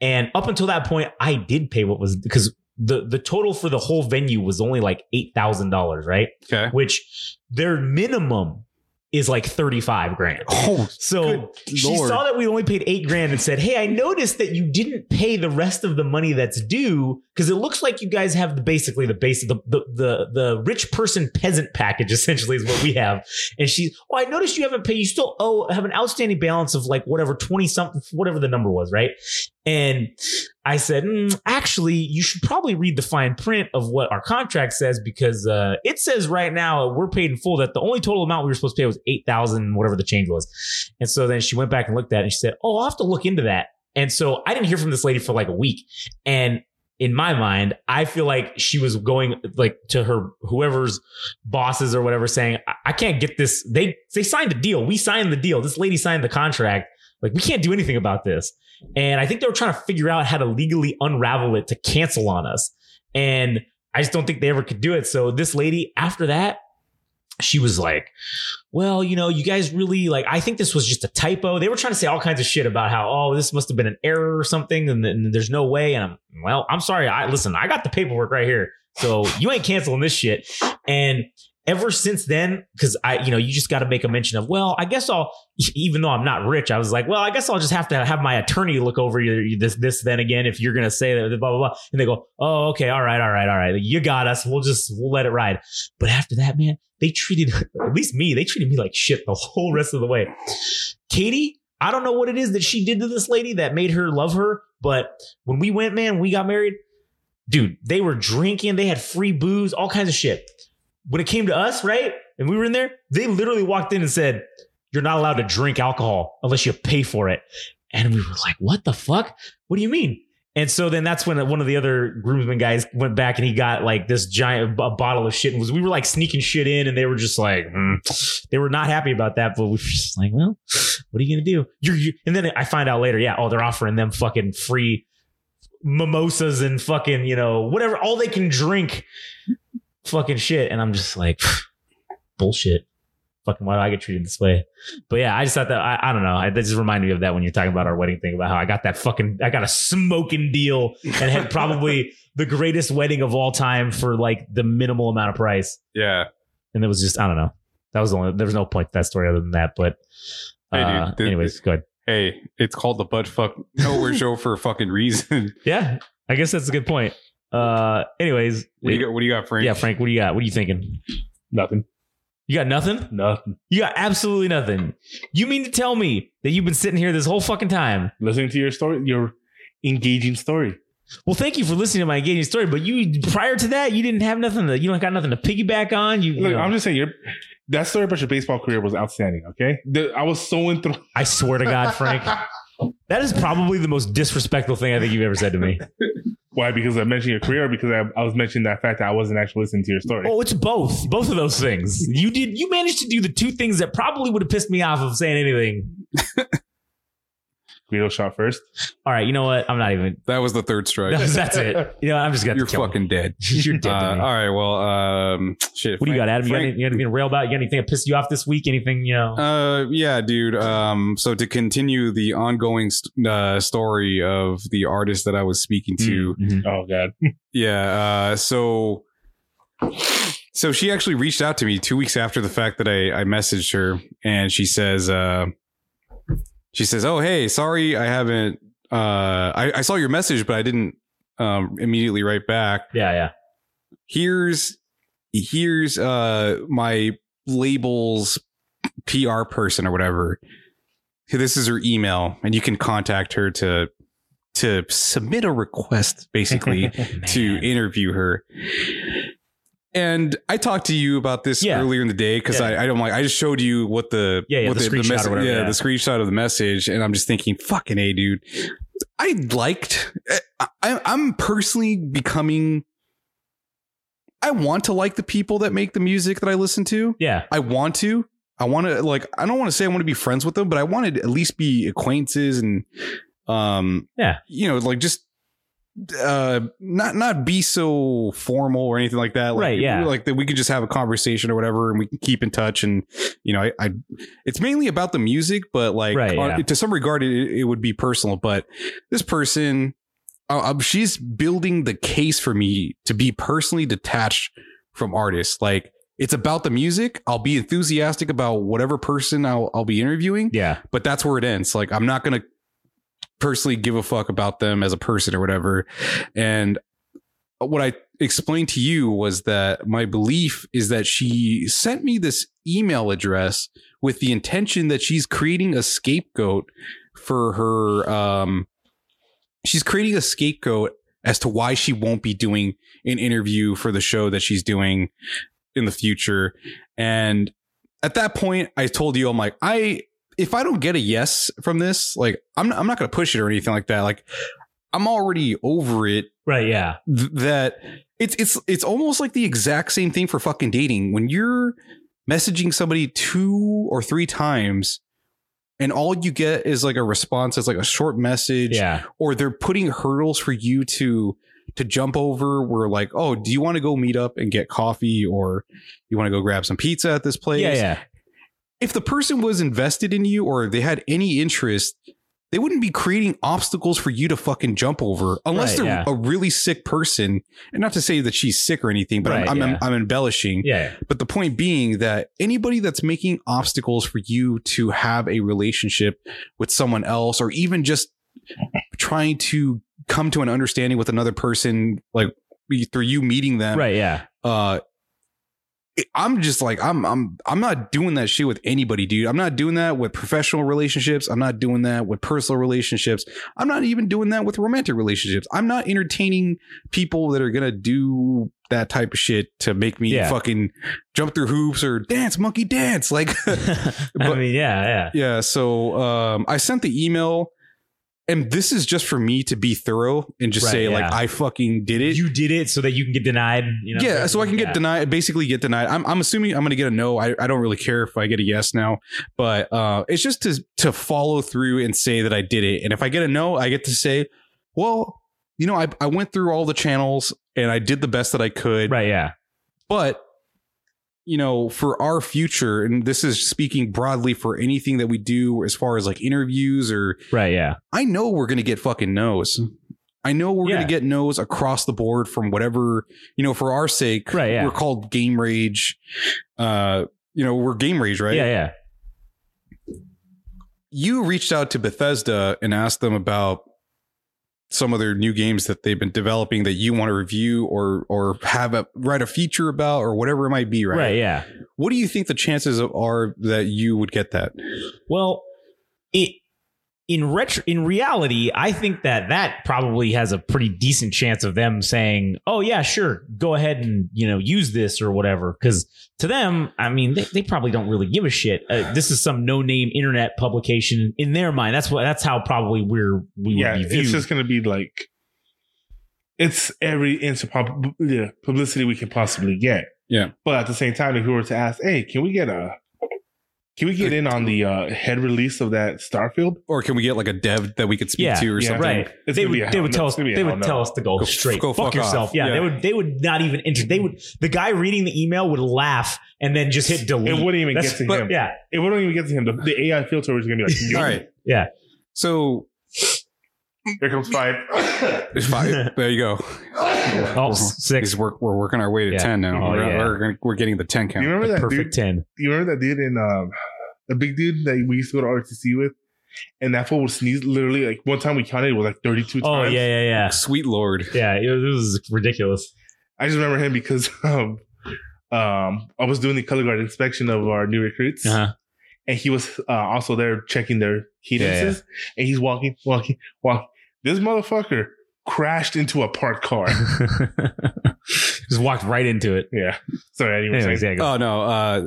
and up until that point, I did pay what was because." The, the total for the whole venue was only like eight thousand dollars, right? Okay. Which their minimum is like thirty five grand. Oh, So she saw that we only paid eight grand and said, Hey, I noticed that you didn't pay the rest of the money that's due because it looks like you guys have the basically the base the, the the the rich person peasant package [LAUGHS] essentially is what we have. And she, Oh, I noticed you haven't paid, you still owe have an outstanding balance of like whatever 20 something, whatever the number was, right? And I said, "Mm, actually, you should probably read the fine print of what our contract says because uh, it says right now we're paid in full that the only total amount we were supposed to pay was eight thousand, whatever the change was. And so then she went back and looked at it and she said, "Oh, I'll have to look into that." And so I didn't hear from this lady for like a week, and in my mind, I feel like she was going like to her whoever's bosses or whatever, saying, I, I can't get this." They they signed the deal. We signed the deal. This lady signed the contract. Like we can't do anything about this. And I think they were trying to figure out how to legally unravel it to cancel on us. And I just don't think they ever could do it. So this lady, after that, she was like, well, you know, you guys really like, I think this was just a typo. They were trying to say all kinds of shit about how, oh, this must have been an error or something. And, then there's no way. And I'm, well, I'm sorry. I listen, I got the paperwork right here. So you ain't canceling this shit. And ever since then, because I, you know, you just got to make a mention of, well, I guess I'll, [LAUGHS] even though I'm not rich, I was like, well, I guess I'll just have to have my attorney look over your, this, this, then again, if you're going to say that, blah, blah, blah. And they go, oh, okay, all right, all right, all right. You got us. We'll just, we'll let it ride. But after that, man, they treated, [LAUGHS] at least me, they treated me like shit the whole rest of the way. Katie, I don't know what it is that she did to this lady that made her love her, but when we went, man, we got married, dude, they were drinking, they had free booze, all kinds of shit. When it came to us, right? And we were in there, they literally walked in and said, You're not allowed to drink alcohol unless you pay for it. And we were like, What the fuck? What do you mean? And so then that's when one of the other groomsmen guys went back and he got like this giant b- bottle of shit and was we were like sneaking shit in and they were just like hmm. they were not happy about that but we were just like well what are you gonna do you're, you and then I find out later yeah oh they're offering them fucking free mimosas and fucking you know whatever all they can drink fucking shit and I'm just like bullshit fucking why do I get treated this way? But yeah, I just thought that I, I don't know. I, that just reminded me of that when you're talking about our wedding thing about how I got that fucking I got a smoking deal and had [LAUGHS] probably the greatest wedding of all time for like the minimal amount of price. yeah. And it was just I don't know. That was the only there was no point to that story other than that. But Hey, dude, uh, anyways, good. Hey, it's called the butt fuck nowhere [LAUGHS] show for a fucking reason. Yeah, I guess that's a good point. Uh, anyways, What do you got? What do you got, Frank? yeah, Frank, what do you got? What are you thinking? Nothing. You got nothing? Nothing. You got absolutely nothing. You mean to tell me that you've been sitting here this whole fucking time? Listening to your story, your engaging story. Well, thank you for listening to my engaging story, but you prior to that, you didn't have nothing to you don't got nothing to piggyback on. You, you Look, know, I'm just saying, your that story about your baseball career was outstanding. Okay, The- I was so enthralled. I swear to God, Frank, [LAUGHS] that is probably the most disrespectful thing I think you've ever said to me. [LAUGHS] Why? Because I mentioned your career, or because I, I was mentioning that fact that I wasn't actually listening to your story. Oh, it's both. Both of those things. You did you managed to do the two things that probably would have pissed me off of saying anything. [LAUGHS] Greedo shot first. All right, you know what? I'm not even That was the third strike. that's, [LAUGHS] that's it. You know, I'm just gonna You're kill him. fucking dead. [LAUGHS] You're dead to Uh, me. all right. Well, um, shit. What do you got, Frank- Adam? You got, Frank- any, you got anything to rail about? You got anything that pissed you off this week? Anything, you know? Uh, yeah, dude. Um, so to continue the ongoing st- uh, story of the artist that I was speaking to, Mhm. Oh God. yeah. Uh, so, so she actually reached out to me two weeks after the fact that I I messaged her, and she says, uh, she says, "Oh, hey, sorry, I haven't. Uh, I, I saw your message, but I didn't um immediately write back. Yeah, yeah. Here's here's uh my labels PR person or whatever. This is her email, and you can contact her to to submit a request, basically, [LAUGHS] to interview her. And I talked to you about this Yeah. earlier in the day because Yeah. I, I don't like I just showed you what the Yeah, yeah, what the screenshot or message whatever, yeah, yeah. the screenshot of the message and I'm just thinking fucking a dude I liked. I, I'm personally becoming. I want to like the people that make the music that I listen to. Yeah. I want to. I want to like. I don't want to say I want to be friends with them, but I want to at least be acquaintances and, um, Yeah. you know, like just uh not not be so formal or anything like that like, Right, yeah. like that we could just have a conversation or whatever and we can keep in touch and you know i, I it's mainly about the music but like Right, on- yeah. to some regard it, it would be personal but this person uh, um, she's building the case for me to be personally detached from artists like it's about the music i'll be enthusiastic about whatever person i'll, I'll be interviewing Yeah. but that's where it ends. Like I'm not gonna personally give a fuck about them as a person or whatever. And what I explained to you was that my belief is that she sent me this email address with the intention that she's creating a scapegoat for her um she's creating a scapegoat as to why she won't be doing an interview for the show that she's doing in the future and at that point I told you I'm like I if I don't get a yes from this, like I'm I'm not going to push it or anything like that. Like I'm already over it. Right. Yeah. Th- that it's it's it's almost like the exact same thing for fucking dating. When you're messaging somebody two or three times, and all you get is like a response that's like a short message, Yeah. or they're putting hurdles for you to to jump over. Where like, oh, do you want to go meet up and get coffee, or you want to go grab some pizza at this place? Yeah. Yeah. If the person was invested in you or they had any interest, they wouldn't be creating obstacles for you to fucking jump over unless Right, they're yeah. a really sick person. And not to say that she's sick or anything, but Right, I'm, I'm, yeah. I'm embellishing. Yeah. But the point being that anybody that's making obstacles for you to have a relationship with someone else or even just trying to come to an understanding with another person, like through you meeting them, Right. Yeah. uh I'm just like I'm I'm I'm not doing that shit with anybody, dude. I'm not doing that with professional relationships. I'm not doing that with personal relationships. I'm not even doing that with romantic relationships. I'm not entertaining people that are gonna do that type of shit to make me Yeah. fucking jump through hoops or dance monkey dance. Like [LAUGHS] [LAUGHS] I mean, yeah. Yeah. yeah, so um I sent the email and this is just for me to be thorough and just Right, say yeah. like I fucking did it. You did it so that you can get denied. You know. yeah, so I can get Yeah. denied, basically get denied. I'm, I'm assuming I'm going to get a no. I, I don't really care if I get a yes now, but uh, it's just to to follow through and say that I did it. And if I get a no, I get to say, well, you know, I I went through all the channels and I did the best that I could. Right. Yeah. But you know, for our future, and this is speaking broadly for anything that we do as far as like interviews or Right. Yeah. I know we're to get fucking no's. I know we're Yeah. to get no's across the board from whatever, you know, for our sake. Right, yeah. We're called game rage. Uh, you know, we're game rage, right? Yeah. Yeah. You reached out to Bethesda and asked them about some of their new games that they've been developing that you want to review or or have a write a feature about or whatever it might be, right? Right. Yeah. What do you think the chances are that you would get that? Well, it in retro in reality, I think that that probably has a pretty decent chance of them saying, "Oh yeah, sure, go ahead and you know use this or whatever." Because to them, I mean, they, they probably don't really give a shit. Uh, this is some no name internet publication in their mind. That's what that's how probably we're we yeah, would be viewed. it's just gonna be like it's every inch of pub- yeah, publicity we can possibly get. Yeah. But at the same time, if we were to ask, hey, can we get a can we get in on the uh, head release of that Starfield? Or can we get like a dev that we could speak Yeah, to or yeah. something? right. It's they would, they would tell us gonna be a they would no. tell us to go, Go- straight. go fuck, fuck yourself. Yeah, Yeah. they would they would not even enter. They would the guy reading the email would laugh and then just hit delete. It wouldn't even That's- get to but- him. Yeah. It wouldn't even get to him. The, the AI filter was gonna be like, [LAUGHS] All right. Yeah. So here comes five. There's five. [LAUGHS] there you go. Oh, six. We're, we're working our way to Yeah. 10 now. Oh, we're, yeah. we're, we're getting the 10 count. you remember that Perfect dude? 10. You remember that dude in um, the big dude that we used to go to RTC with? And that fool would sneeze literally like one time we counted it was like 32 Oh, times. yeah, yeah, yeah. Sweet Lord. Yeah, it was, it was ridiculous. I just remember him because [LAUGHS] um, um, I was doing the color guard inspection of our new recruits, Uh-huh. and he was uh, also there checking their cadences. And he's walking, walking, walking. This motherfucker crashed into a parked car. [LAUGHS] Just walked right into it. yeah. Sorry, anyway. Anyways, yeah, go. Oh, no. Uh,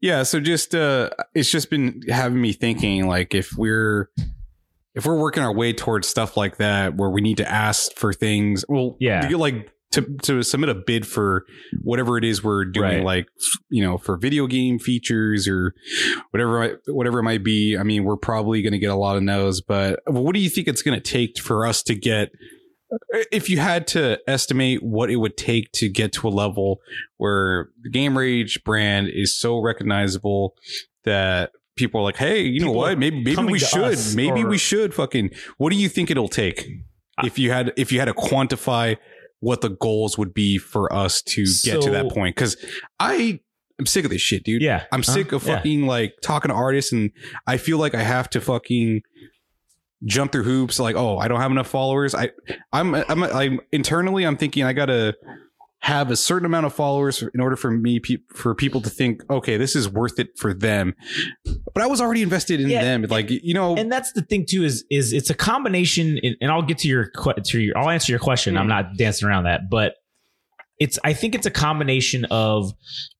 yeah. So just, uh, it's just been having me thinking like if we're, if we're working our way towards stuff like that where we need to ask for things, well, Yeah. like to to submit a bid for whatever it is we're doing, Right. like you know, for video game features or whatever whatever it might be. I mean, we're probably going to get a lot of no's, but what do you think it's going to take for us to get? If you had to estimate what it would take to get to a level where the Game Rage brand is so recognizable that people are like, hey, you know what? Maybe maybe we should. Maybe or- we should fucking. What do you think it'll take if you had if you had to quantify what the goals would be for us to get to that point? Because I am sick of this shit, dude. Yeah. I'm sick of yeah. fucking like talking to artists, and I feel like I have to fucking jump through hoops. Like, oh, I don't have enough followers. I, I'm, I'm, I'm internally, I'm thinking I gotta have a certain amount of followers in order for me, pe- for people to think, okay, this is worth it for them. But I was already invested in Yeah. them. Like, you know, and that's the thing too is is it's a combination and and I'll get to your to your I'll answer your question I'm mm-hmm. not dancing around that but it's I think it's a combination of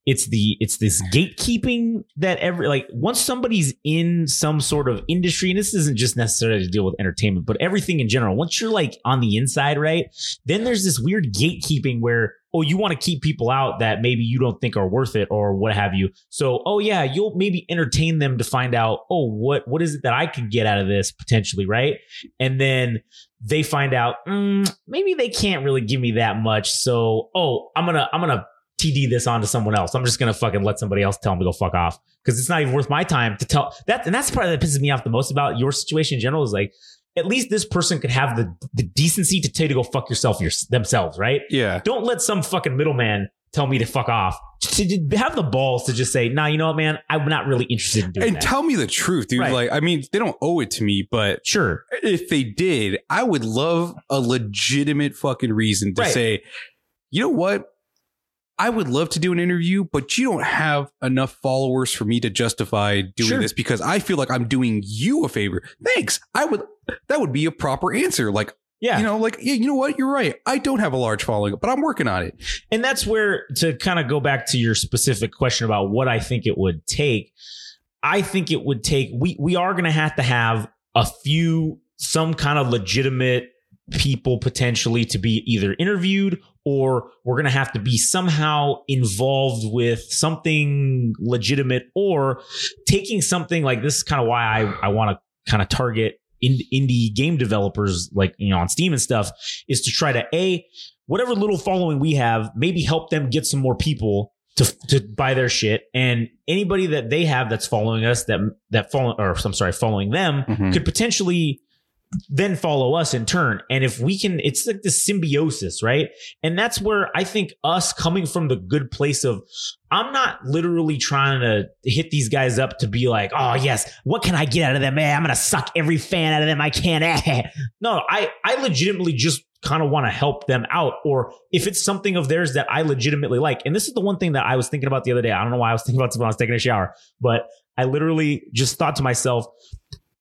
it's the it's this gatekeeping that every like once somebody's in some sort of industry and this isn't just necessarily to deal with entertainment but everything in general once you're like on the inside right then there's this weird gatekeeping where oh you want to keep people out that maybe you don't think are worth it or what have you. So oh yeah you'll maybe entertain them to find out oh what what is it that i could get out of this potentially right? And then they find out mm, maybe they can't really give me that much. So oh i'm gonna i'm gonna td this on to someone else. I'm just gonna fucking let somebody else tell them to go fuck off. Because it's not even worth my time to tell that and that's the part that pisses me off the most about your situation in general is like at least this person could have the the decency to tell you to go fuck yourself your, themselves right yeah. don't let some fucking middleman tell me to fuck off. To, have the balls to just say, nah, you know what, man, I'm not really interested in doing And that. tell me the truth, dude. Right. Like, I mean, they don't owe it to me, but sure. if they did, I would love a legitimate fucking reason to Right. say, you know what? I would love to do an interview, but you don't have enough followers for me to justify doing Sure. this because I feel like I'm doing you a favor. Thanks. I would, that would be a proper answer. Like, Yeah. you know, like, yeah, you know what? You're right. I don't have a large following, but I'm working on it. And that's where to kind of go back to your specific question about what I think it would take. I think it would take we we are going to have to have a few some kind of legitimate people potentially to be either interviewed or we're going to have to be somehow involved with something legitimate or taking something like this is kind of why I I want to kind of target in, indie game developers like you know on Steam and stuff is to try to a whatever little following we have, maybe help them get some more people to to buy their shit. And anybody that they have that's following us that that follow or I'm sorry, following them Mhm. could potentially then follow us in turn. And if we can, it's like this symbiosis, right? And that's where I think us coming from the good place of, I'm not literally trying to hit these guys up to be like, oh yes, what can I get out of them? Man, I'm gonna suck every fan out of them I can. Eh. [LAUGHS] no, I I legitimately just kind of want to help them out. Or if it's something of theirs that I legitimately like. And this is the one thing that I was thinking about the other day. I don't know why I was thinking about this when I was taking a shower, but I literally just thought to myself,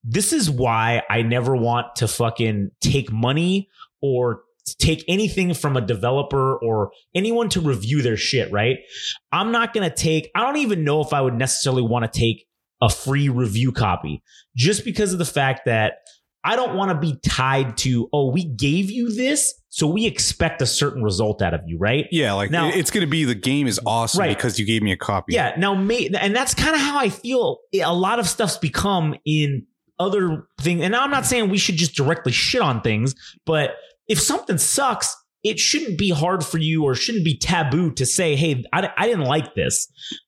this is why I never want to fucking take money or take anything from a developer or anyone to review their shit, right? I'm not going to take, I don't even know if I would necessarily want to take a free review copy just because of the fact that I don't want to be tied to, oh, we gave you this, so we expect a certain result out of you, right? Yeah. Like, Now- it's going to be the game is awesome Right. because you gave me a copy. Yeah. Now, may, and that's kind of how I feel a lot of stuff's become in other things. And I'm not saying we should just directly shit on things, but if something sucks, it shouldn't be hard for you or shouldn't be taboo to say, hey, I, I didn't like this.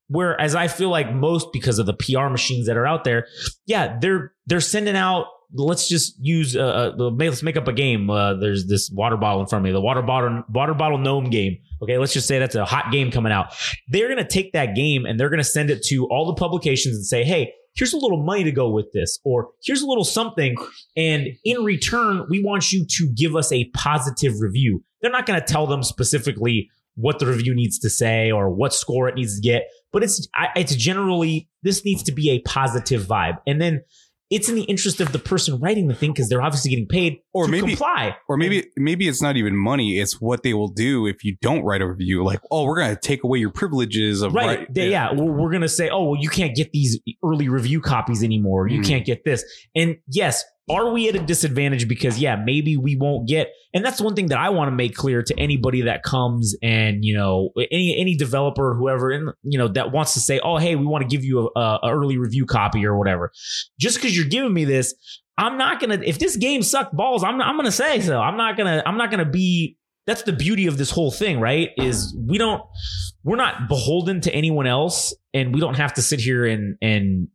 Whereas I feel like most because of the PR machines that are out there, yeah, they're they're sending out. Let's just use uh, uh let's make up a game. Uh, there's this water bottle in front of me, the water bottle water bottle gnome game. Okay, let's just say that's a hot game coming out. They're gonna take that game and they're gonna send it to all the publications and say, hey, here's a little money to go with this, or here's a little something, and in return, we want you to give us a positive review. They're not gonna tell them specifically what the review needs to say or what score it needs to get, but it's it's generally this needs to be a positive vibe, and then it's in the interest of the person writing the thing because they're obviously getting paid Or to maybe- comply. Or maybe maybe it's not even money. It's what they will do if you don't write a review. Like, oh, we're gonna take away your privileges of right, write- They- yeah, We're, we're gonna say, oh, well, you can't get these early review copies anymore. You Mhm. can't get this. And yes, are we at a disadvantage? Because yeah maybe we won't get and that's one thing that i want to make clear to anybody that comes and you know any any developer whoever and you know that wants to say oh hey we want to give you a, a early review copy or whatever. Just because you're giving me this i'm not gonna if this game sucked balls i'm, I'm gonna say so. I'm not gonna i'm not gonna be that's the beauty of this whole thing right? Is we don't we're not beholden to anyone else and we don't have to sit here and and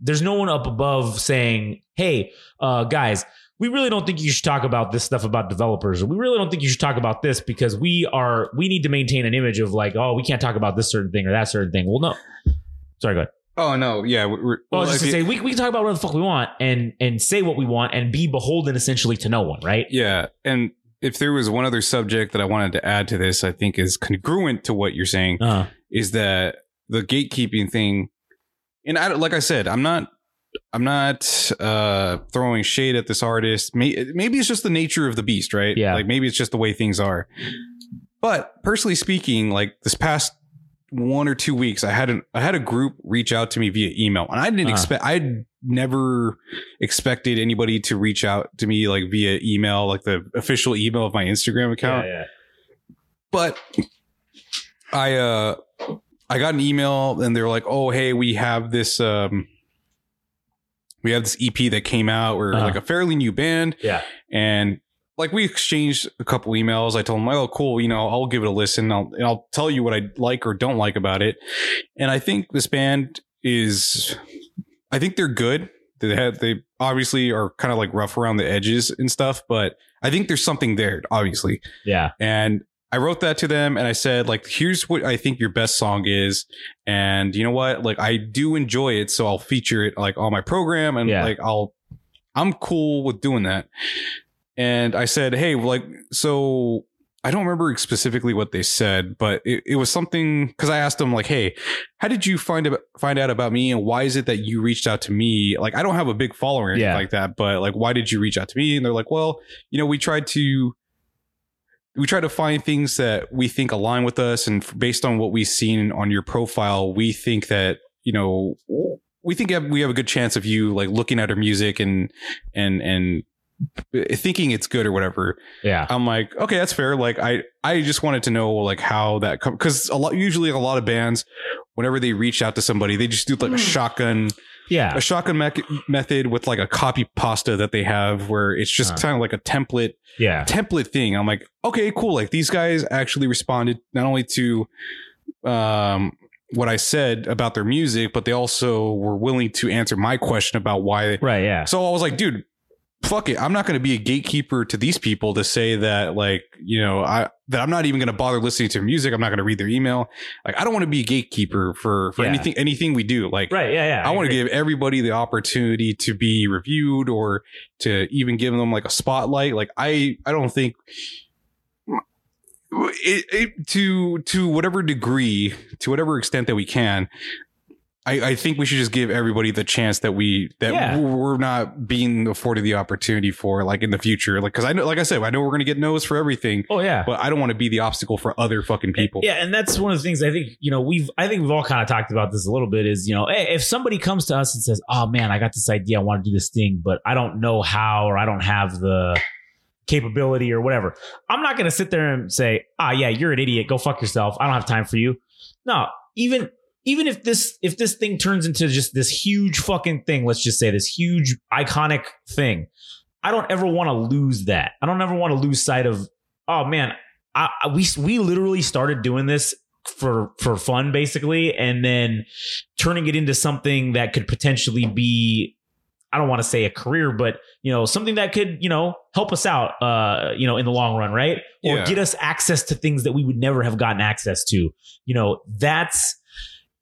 there's no one up above saying, "Hey, uh, guys, we really don't think you should talk about this stuff about developers, we really don't think you should talk about this because we are we need to maintain an image of like, oh, we can't talk about this certain thing or that certain thing." Well, no. Sorry, go ahead. Oh no, yeah. We're, Well, well, just to if say we, we can talk about whatever the fuck we want and and say what we want and be beholden essentially to no one, right? yeah, and if there was one other subject that I wanted to add to this, I think is congruent to what you're saying, Uh, is that the gatekeeping thing. And I, like I said, I'm not, I'm not uh, throwing shade at this artist. Maybe, it's just the nature of the beast, right? Yeah. Like maybe it's just the way things are. But personally speaking, like this past one or two weeks, I had an I had a group reach out to me via email, and I didn't Uh-huh. expect. I never expected anybody to reach out to me like via email, like the official email of my Instagram account yeah. but I uh I got an email and they're like, "Oh, hey, we have this um we have this EP that came out. We're Uh-huh. like a fairly new band." Yeah. And like we exchanged a couple emails. I told them, "Oh, cool, you know, I'll give it a listen. I'll and I'll tell you what I like or don't like about it." And I think this band is I think they're good. They had they obviously are kind of like rough around the edges and stuff, but I think there's something there, obviously. Yeah. And I wrote that to them and I said, like, here's what I think your best song is. And you know what? Like, I do enjoy it. So I'll feature it like on my program and Yeah. like, I'll, I'm cool with doing that. And I said, hey, like, so I don't remember specifically what they said, but it, it was something because I asked them like, "Hey, how did you find find out about me, and why is it that you reached out to me? Like, I don't have a big following or anything Yeah. like that, but like, why did you reach out to me?" And they're like, "Well, you know, we tried to we try to find things that we think align with us, and based on what we've seen on your profile, we think that you know." We think we have a good chance of you like looking at our music and and and thinking it's good or whatever. Yeah. I'm like, okay, that's fair. Like, I I just wanted to know like how that because a lot usually a lot of bands, whenever they reach out to somebody, they just do like a mm. shotgun Yeah. a shotgun mec- method with like a copy pasta that they have where it's just Uh. kind of like a template Yeah. template thing. I'm like, okay, cool. Like these guys actually responded not only to um what I said about their music, but they also were willing to answer my question about why Right. Yeah. so I was like, dude, fuck it. I'm not going to be a gatekeeper to these people to say that, like, you know, I that I'm not even going to bother listening to music. I'm not going to read their email. Like, I don't want to be a gatekeeper for for Yeah. anything anything we do. Like, Right. Yeah. Yeah. I want to give everybody the opportunity to be reviewed or to even give them like a spotlight. Like, I I don't think. It, it, to to whatever degree, to whatever extent that we can, I, I think we should just give everybody the chance that we that Yeah. we're not being afforded the opportunity for, like in the future. Like, because I know, like I said, I know we're gonna get no's for everything, Oh yeah. but I don't want to be the obstacle for other fucking people. Yeah, and that's one of the things I think you know we've I think we've all kind of talked about this a little bit is you know hey, if somebody comes to us and says oh man I got this idea I want to do this thing but I don't know how or I don't have the capability or whatever I'm not going to sit there and say ah yeah you're an idiot go fuck yourself I don't have time for you no even even if this if this thing turns into just this huge fucking thing let's just say this huge iconic thing I don't ever want to lose that. I don't ever want to lose sight of oh man I, I- we we literally started doing this for for fun basically and then turning it into something that could potentially be I don't want to say a career but you know something that could you know help us out uh you know in the long run right? Or Yeah. get us access to things that we would never have gotten access to. You know that's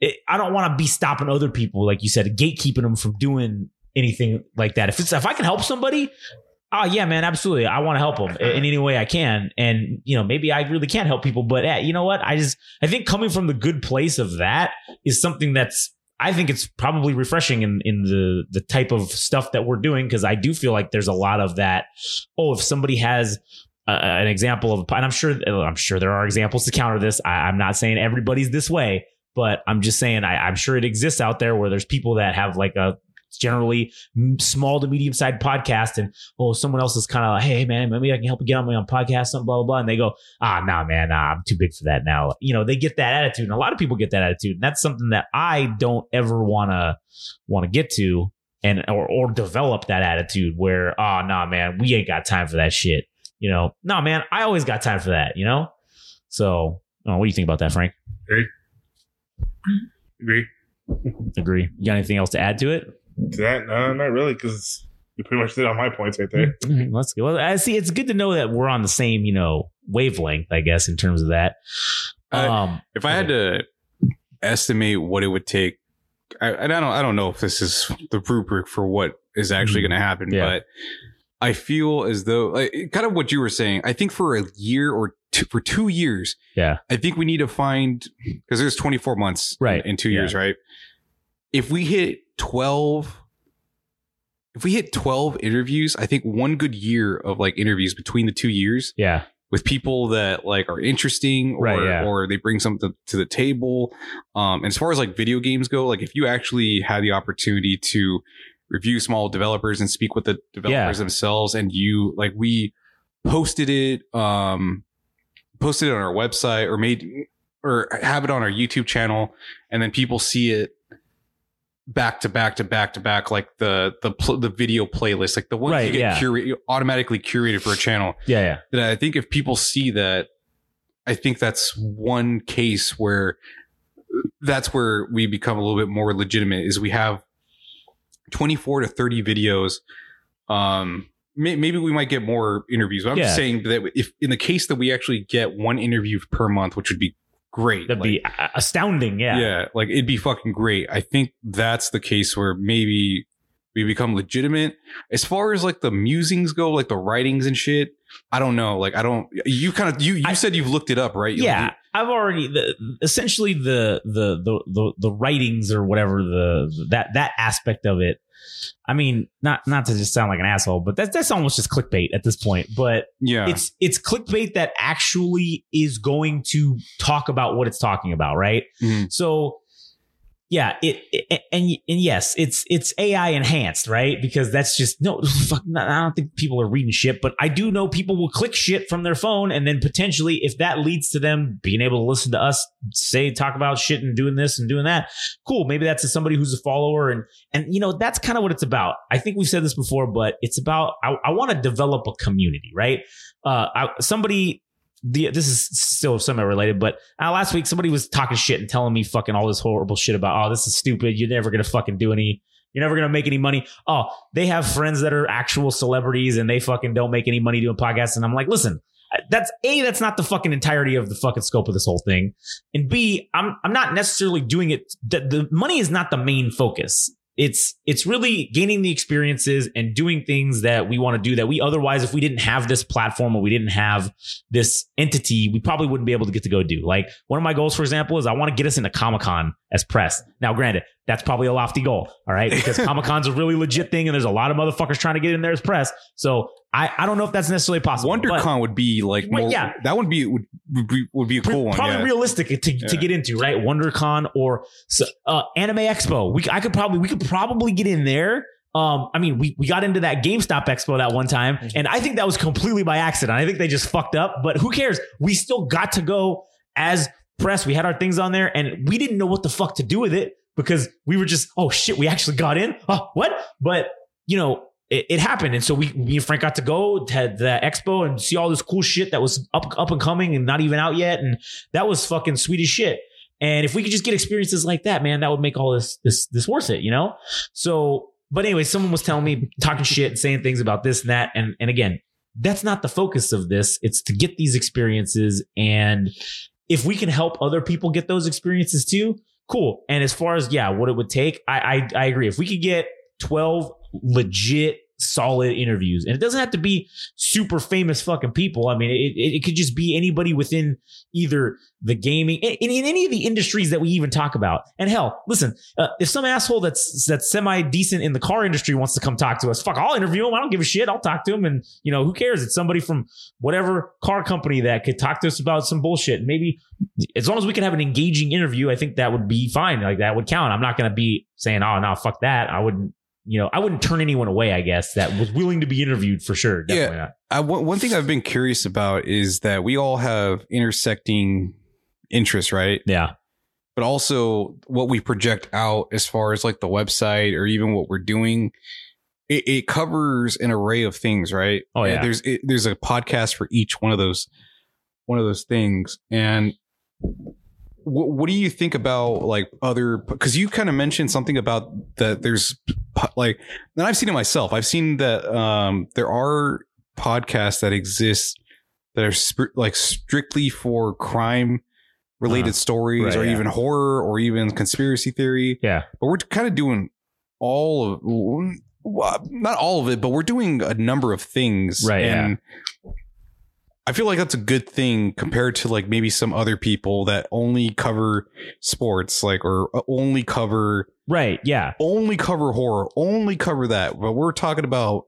it, I don't want to be stopping other people like you said gatekeeping them from doing anything like that if it's if I can help somebody Oh yeah, man, absolutely. I want to help them in any way I can, and you know, maybe I really can't help people, but eh, you know what? I just I think coming from the good place of that is something that's I think it's probably refreshing in in the the type of stuff that we're doing because I do feel like there's a lot of that. Oh, if somebody has uh, an example of, and I'm sure I'm sure there are examples to counter this. I, I'm not saying everybody's this way, but I'm just saying I, I'm sure it exists out there where there's people that have like a generally small to medium sized podcast, and oh, someone else is kind of like, hey man, maybe I can help you get on my own podcast, something blah blah blah, and they go, ah, nah, man, nah, I'm too big for that now. You know, they get that attitude, and a lot of people get that attitude, and that's something that I don't ever wanna want to get to, and or or develop that attitude where, oh, nah, man, we ain't got time for that shit. You know, nah, man, I always got time for that. You know, so. Oh, what do you think about that, Frank? Agree Agree. You got anything else to add to it? to that? No, not really, because you pretty much did all my points right there. Let's go. Well, I see. It's good to know that we're on the same, you know, wavelength. I guess in terms of that. Uh, Um, If I had to estimate what it would take, I, and I don't, I don't know if this is the rubric for what is actually Mhm. going to happen, Yeah. but I feel as though, like, kind of what you were saying. I think for a year or two, for two years, yeah, I think we need to find because there's 24 months, Right. in, two Yeah. years, right? If we hit 12, if we hit 12 interviews, I think one good year of like interviews between the two years yeah, with people that like are interesting or Right, yeah. or they bring something to the table. Um, and as far as like video games go, like if you actually had the opportunity to review small developers and speak with the developers themselves, and you like we posted it, um, posted it on our website or made or have it on our YouTube channel, and then people see it back to back to back to back like the the pl- the video playlist like the ones Right, you get yeah. automatically curated for a channel yeah, yeah. that I think if people see that, I think that's one case where that's where we become a little bit more legitimate. Is we have 24 to 30 videos. Um, may, maybe we might get more interviews. I'm Yeah. just saying that if in the case that we actually get one interview per month, which would be great. That'd like- be astounding. Yeah. yeah, like it'd be fucking great. I think that's the case where maybe we become legitimate. As far as like the musings go, like the writings and shit, I don't know. Like I don't. You kind of you you I- said you've looked it up, right? You- yeah, I've already the, essentially the, the the the the writings or whatever the that that aspect of it. I mean, not not to just sound like an asshole, but that's that's almost just clickbait at this point. But yeah. it's it's clickbait that actually is going to talk about what it's talking about, right? Mhm. So yeah, it, it and and yes, it's it's AI enhanced, right? Because that's just no [LAUGHS] fuck. I don't think people are reading shit, but I do know people will click shit from their phone, and then potentially, if that leads to them being able to listen to us say talk about shit and doing this and doing that, cool. Maybe that's to somebody who's a follower, and and you know that's kind of what it's about. I think we've said this before, but it's about I, I want to develop a community, right? Uh, I, somebody the this is still somewhat related, but uh, last week somebody was talking shit and telling me fucking all this horrible shit about oh this is stupid. You're never gonna fucking do any. You're never gonna make any money. Oh, they have friends that are actual celebrities and they fucking don't make any money doing podcasts. And I'm like, listen, that's a that's not the fucking entirety of the fucking scope of this whole thing. And B, I'm I'm not necessarily doing it. The, the money is not the main focus. It's it's really gaining the experiences and doing things that we want to do that we otherwise, if we didn't have this platform or we didn't have this entity, we probably wouldn't be able to get to go do. Like one of my goals, for example, is I want to get us into Comic Con as press. Now, granted, that's probably a lofty goal, all right, because [LAUGHS] Comic Con's a really legit thing, and there's a lot of motherfuckers trying to get in there as press. So I I don't know if that's necessarily possible. but- WonderCon would be like more, yeah. that would be would, would be would be a cool one. probably yeah. realistic to, to get into, right? WonderCon or uh, Anime Expo. We I could probably we could probably get in there. Um, I mean, we we got into that GameStop Expo that one time, Mm-hmm. and I think that was completely by accident. I think they just fucked up, but who cares? We still got to go as press. We had our things on there, and we didn't know what the fuck to do with it because we were just, oh shit, we actually got in. Oh, what? But you know, it, it happened, and so we, me and Frank got to go to the expo and see all this cool shit that was up up and coming and not even out yet, and that was fucking sweet as shit. And if we could just get experiences like that, man, that would make all this this this worth it, you know. So, but anyway, someone was telling me talking shit and saying things about this and that, and and again, that's not the focus of this. It's to get these experiences, and if we can help other people get those experiences too, cool. And as far as yeah, what it would take, I I, I agree. If we could get twelve legit solid interviews. And it doesn't have to be super famous fucking people. I mean it, it, it could just be anybody within either the gaming in, in any of the industries that we even talk about. And hell listen uh, if some asshole that's that's semi decent in the car industry wants to come talk to us fuck i'll interview him. I don't give a shit. I'll talk to him. And you know who cares? It's somebody from whatever car company that could talk to us about some bullshit. Maybe as long as we can have an engaging interview i think that would be fine. Like that would count. I'm not going to be saying oh no fuck that. I wouldn't you know, I wouldn't turn anyone away. I guess that was willing to be interviewed for sure. Definitely Yeah. not. I, one one thing I've been curious about is that we all have intersecting interests, right? Yeah. But also what we project out as far as like the website or even what we're doing. It, it covers an array of things, right? Oh, yeah. There's it, there's a podcast for each one of those one of those things. And what, what do you think about like other? Because you kind of mentioned something about that. There's like, and I've seen it myself. I've seen that um, there are podcasts that exist that are sp- like strictly for crime related Uh-huh. stories Right, or yeah. even horror or even conspiracy theory. Yeah. But we're kind of doing all of well, not all of it, but we're doing a number of things. Right, And I feel like that's a good thing compared to like maybe some other people that only cover sports, like or uh, only cover Right. Yeah. only cover horror, only cover that. But we're talking about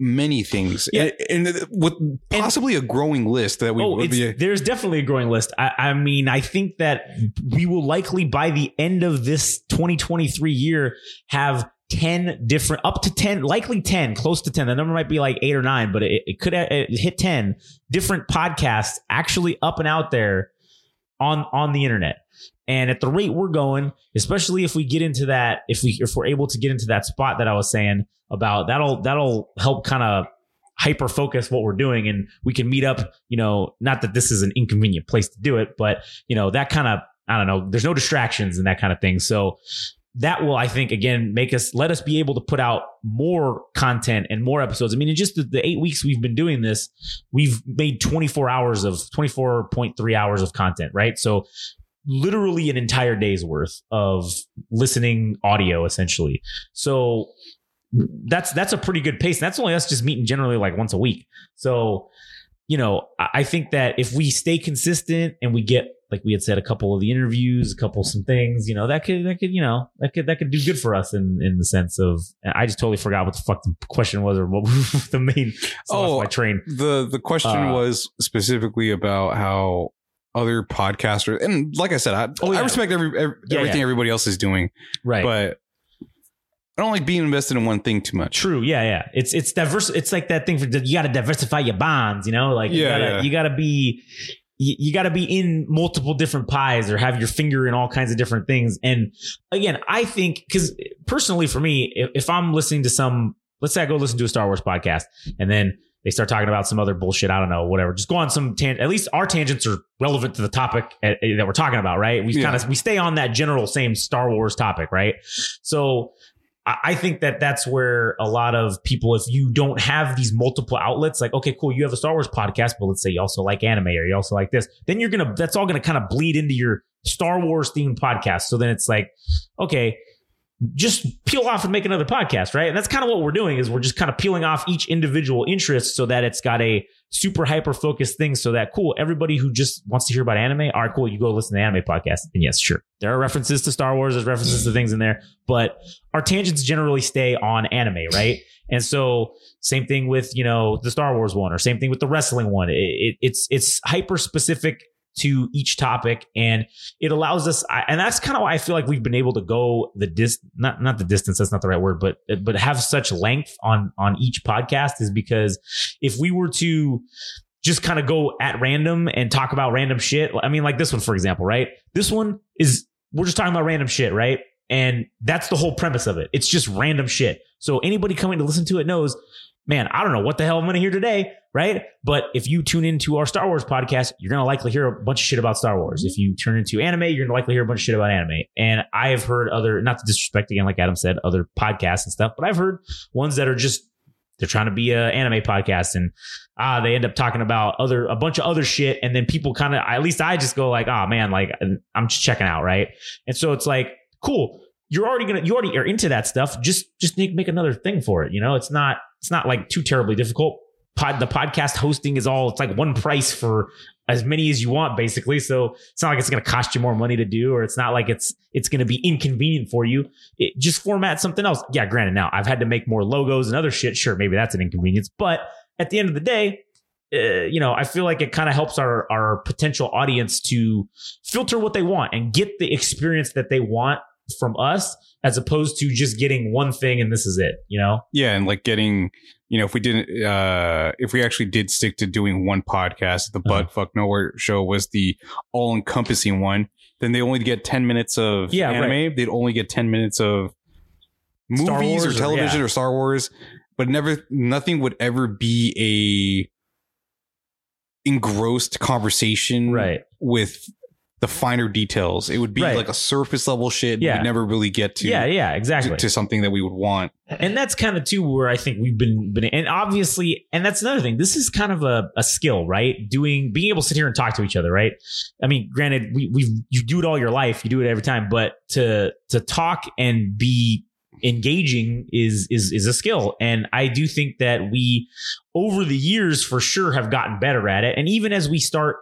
many things, Yeah. and, and uh, with possibly a growing list that we oh, be. there's definitely a growing list. I, I mean, I think that we will likely by the end of this 2023 year have 10 different, up to 10, likely 10, close to 10. The number might be like eight or nine, but it, it could uh, it hit 10 different podcasts actually up and out there on on the internet. And at the rate we're going, especially if we get into that, if we if we're able to get into that spot that I was saying about, that'll that'll help kind of hyper focus what we're doing and we can meet up you know not that this is an inconvenient place to do it but you know that kind of i don't know there's no distractions and that kind of thing so that will i think again make us let us be able to put out more content and more episodes i mean in just the, the eight weeks we've been doing this we've made 24 hours of 24.3 hours of content right so literally an entire day's worth of listening audio essentially so that's that's a pretty good pace. That's only us just meeting generally like once a week. So, you know, I think that if we stay consistent and we get like we had said a couple of the interviews, a couple some things, you know, that could that could you know that could that could do good for us in in the sense of I just totally forgot what the fuck the question was or what [LAUGHS] the main Oh, my train. the the question Uh, was specifically about how other podcasters and like I said, I, Oh, yeah. I respect every, every Yeah, everything yeah. everybody else is doing, Right. but I don't like being invested in one thing too much. True. Yeah, yeah. It's it's diverse. It's like that thing for you got to diversify your bonds. You know, like you gotta yeah. you gotta be you, you got to be in multiple different pies or have your finger in all kinds of different things. And again, I think because personally for me, if, if I'm listening to some, let's say I go listen to a Star Wars podcast and then they start talking about some other bullshit. I don't know, whatever. Just go on some tangent. At least our tangents are relevant to the topic uh, uh, that we're talking about, right? We Yeah. kind of we stay on that general same Star Wars topic, right? So I think that that's where a lot of people, if you don't have these multiple outlets, like, okay, cool, you have a Star Wars podcast, but let's say you also like anime or you also like this, then you're going to, that's all going to kind of bleed into your Star Wars themed podcast. So then it's like, okay, just peel off and make another podcast, right? And that's kind of what we're doing is we're just kind of peeling off each individual interest so that it's got a super hyper focused things so that cool, everybody who just wants to hear about anime, all right, cool, you go listen to the anime podcast. And yes, sure. There are references to Star Wars, there's references to things in there, but our tangents generally stay on anime, right? And so same thing with, you know, the Star Wars one or same thing with the wrestling one. It, it, it's it's hyper specific to each topic and it allows us and that's kind of why I feel like we've been able to go the dis not not the distance that's not the right word but but have such length on on each podcast is because if we were to just kind of go at random and talk about random shit I mean like this one for example right? This one is we're just talking about random shit right? And that's the whole premise of it. It's just random shit. So anybody coming to listen to it knows man, I don't know what the hell I'm going to hear today, right? But if you tune into our Star Wars podcast, you're going to likely hear a bunch of shit about Star Wars. If you turn into anime, you're going to likely hear a bunch of shit about anime. And I have heard other, not to disrespect again, like Adam said, other podcasts and stuff, but I've heard ones that are just they're trying to be a anime podcast and ah they end up talking about other a bunch of other shit and then people kind of at least I just go like oh man like I'm just checking out right and so it's like cool you're already gonna you already are into that stuff. Just just make, another thing for it you know? It's not it's not like too terribly difficult. Pod the podcast hosting is all it's like one price for as many as you want basically. So it's not like it's going to cost you more money to do or it's not like it's it's going to be inconvenient for you. It just format something else. Yeah granted now i've had to make more logos and other shit. Sure maybe that's an inconvenience but at the end of the day uh, you know i feel like it kind of helps our our potential audience to filter what they want and get the experience that they want from us as opposed to just getting one thing and this is it. You know? Yeah, and like getting, you know, if we didn't, uh, if we actually did stick to doing one podcast, the Uh-huh. Butt Fuck Nowhere show was the all encompassing one, then they only get 10 minutes of Yeah, anime. They'd only get 10 minutes of movies Wars or or- television yeah. or Star Wars, but never, nothing would ever be a engrossed conversation Right. with the finer details. It would be Right. like a surface level shit. Yeah. We'd never really get to, yeah, yeah, exactly. to, to something that we would want. and that's kind of too where I think we've been been and obviously and that's another thing. This is kind of a, a skill, right? Doing being able to sit here and talk to each other, right? I mean, granted, we we've you do it all your life, you do it every time, but to to talk and be engaging is is is a skill. And I do think that we over the years for sure have gotten better at it. And even as we start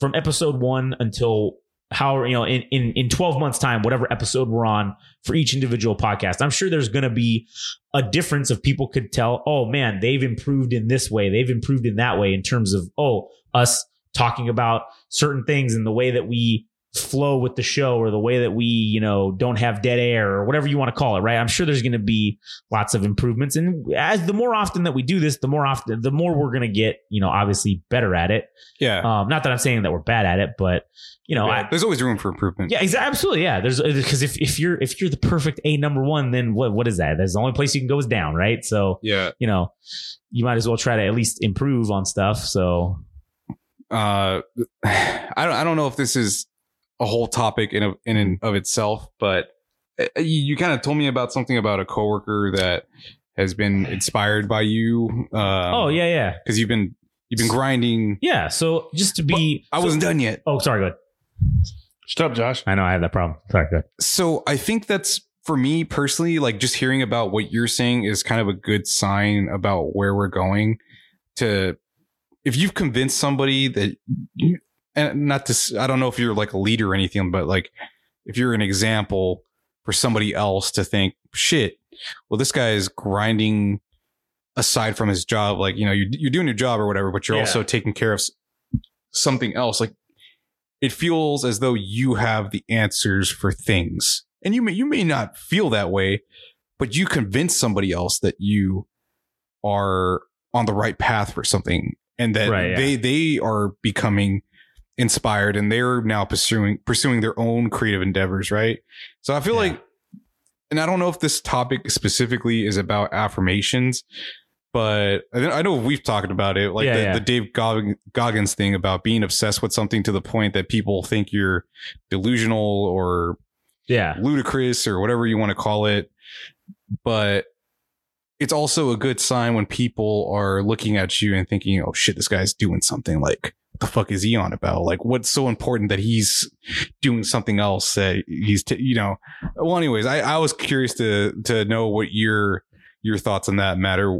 from episode one until how you know in, in in 12 months time whatever episode we're on for each individual podcast i'm sure there's going to be a difference of people could tell oh man they've improved in this way they've improved in that way in terms of oh us talking about certain things and the way that we flow with the show or the way that we you know don't have dead air or whatever you want to call it right i'm sure there's going to be lots of improvements and as the more often that we do this the more often the more we're going to get you know obviously better at it Yeah. um not that i'm saying that we're bad at it but you know I, There's always room for improvement. yeah, exactly. Absolutely. Yeah. There's because if, if you're if you're the perfect A number one, then what what is that? That's the only place you can go is down, right? So Yeah. you know, you might as well try to at least improve on stuff. So uh [SIGHS] I don't I don't know if this is a whole topic in of, in and of itself, but uh, you, you kind of told me about something about a coworker that has been inspired by you. Um, oh yeah, yeah, because you've been you've been grinding. yeah. So just to be, I so- wasn't done yet. Oh, sorry. Go ahead. Shut up, Josh. I know I have that problem. Sorry. Go ahead. So I think that's for me personally, like just hearing about what you're saying is kind of a good sign about where we're going. To if you've convinced somebody that you, and not to I don't know if you're like a leader or anything, but like if you're an example for somebody else to think, shit, well, this guy is grinding aside from his job. Like, you know, you're, you're doing your job or whatever, but you're Yeah. also taking care of something else. Like it feels as though you have the answers for things. And you may, you may not feel that way, but you convince somebody else that you are on the right path for something and that Right, yeah. they, they are becoming inspired and they're now pursuing, pursuing their own creative endeavors. Right. So I feel Yeah. like, and I don't know if this topic specifically is about affirmations, but I I know we've talked about it, like Yeah, the, yeah. the Dave Goggins thing about being obsessed with something to the point that people think you're delusional or Yeah. ludicrous or whatever you want to call it. But it's also a good sign when people are looking at you and thinking, oh shit, this guy's doing something like, the fuck is he on about? Like, what's so important that he's doing something else that he's, t- you know, well, anyways, I, I was curious to, to know what your, your thoughts on that matter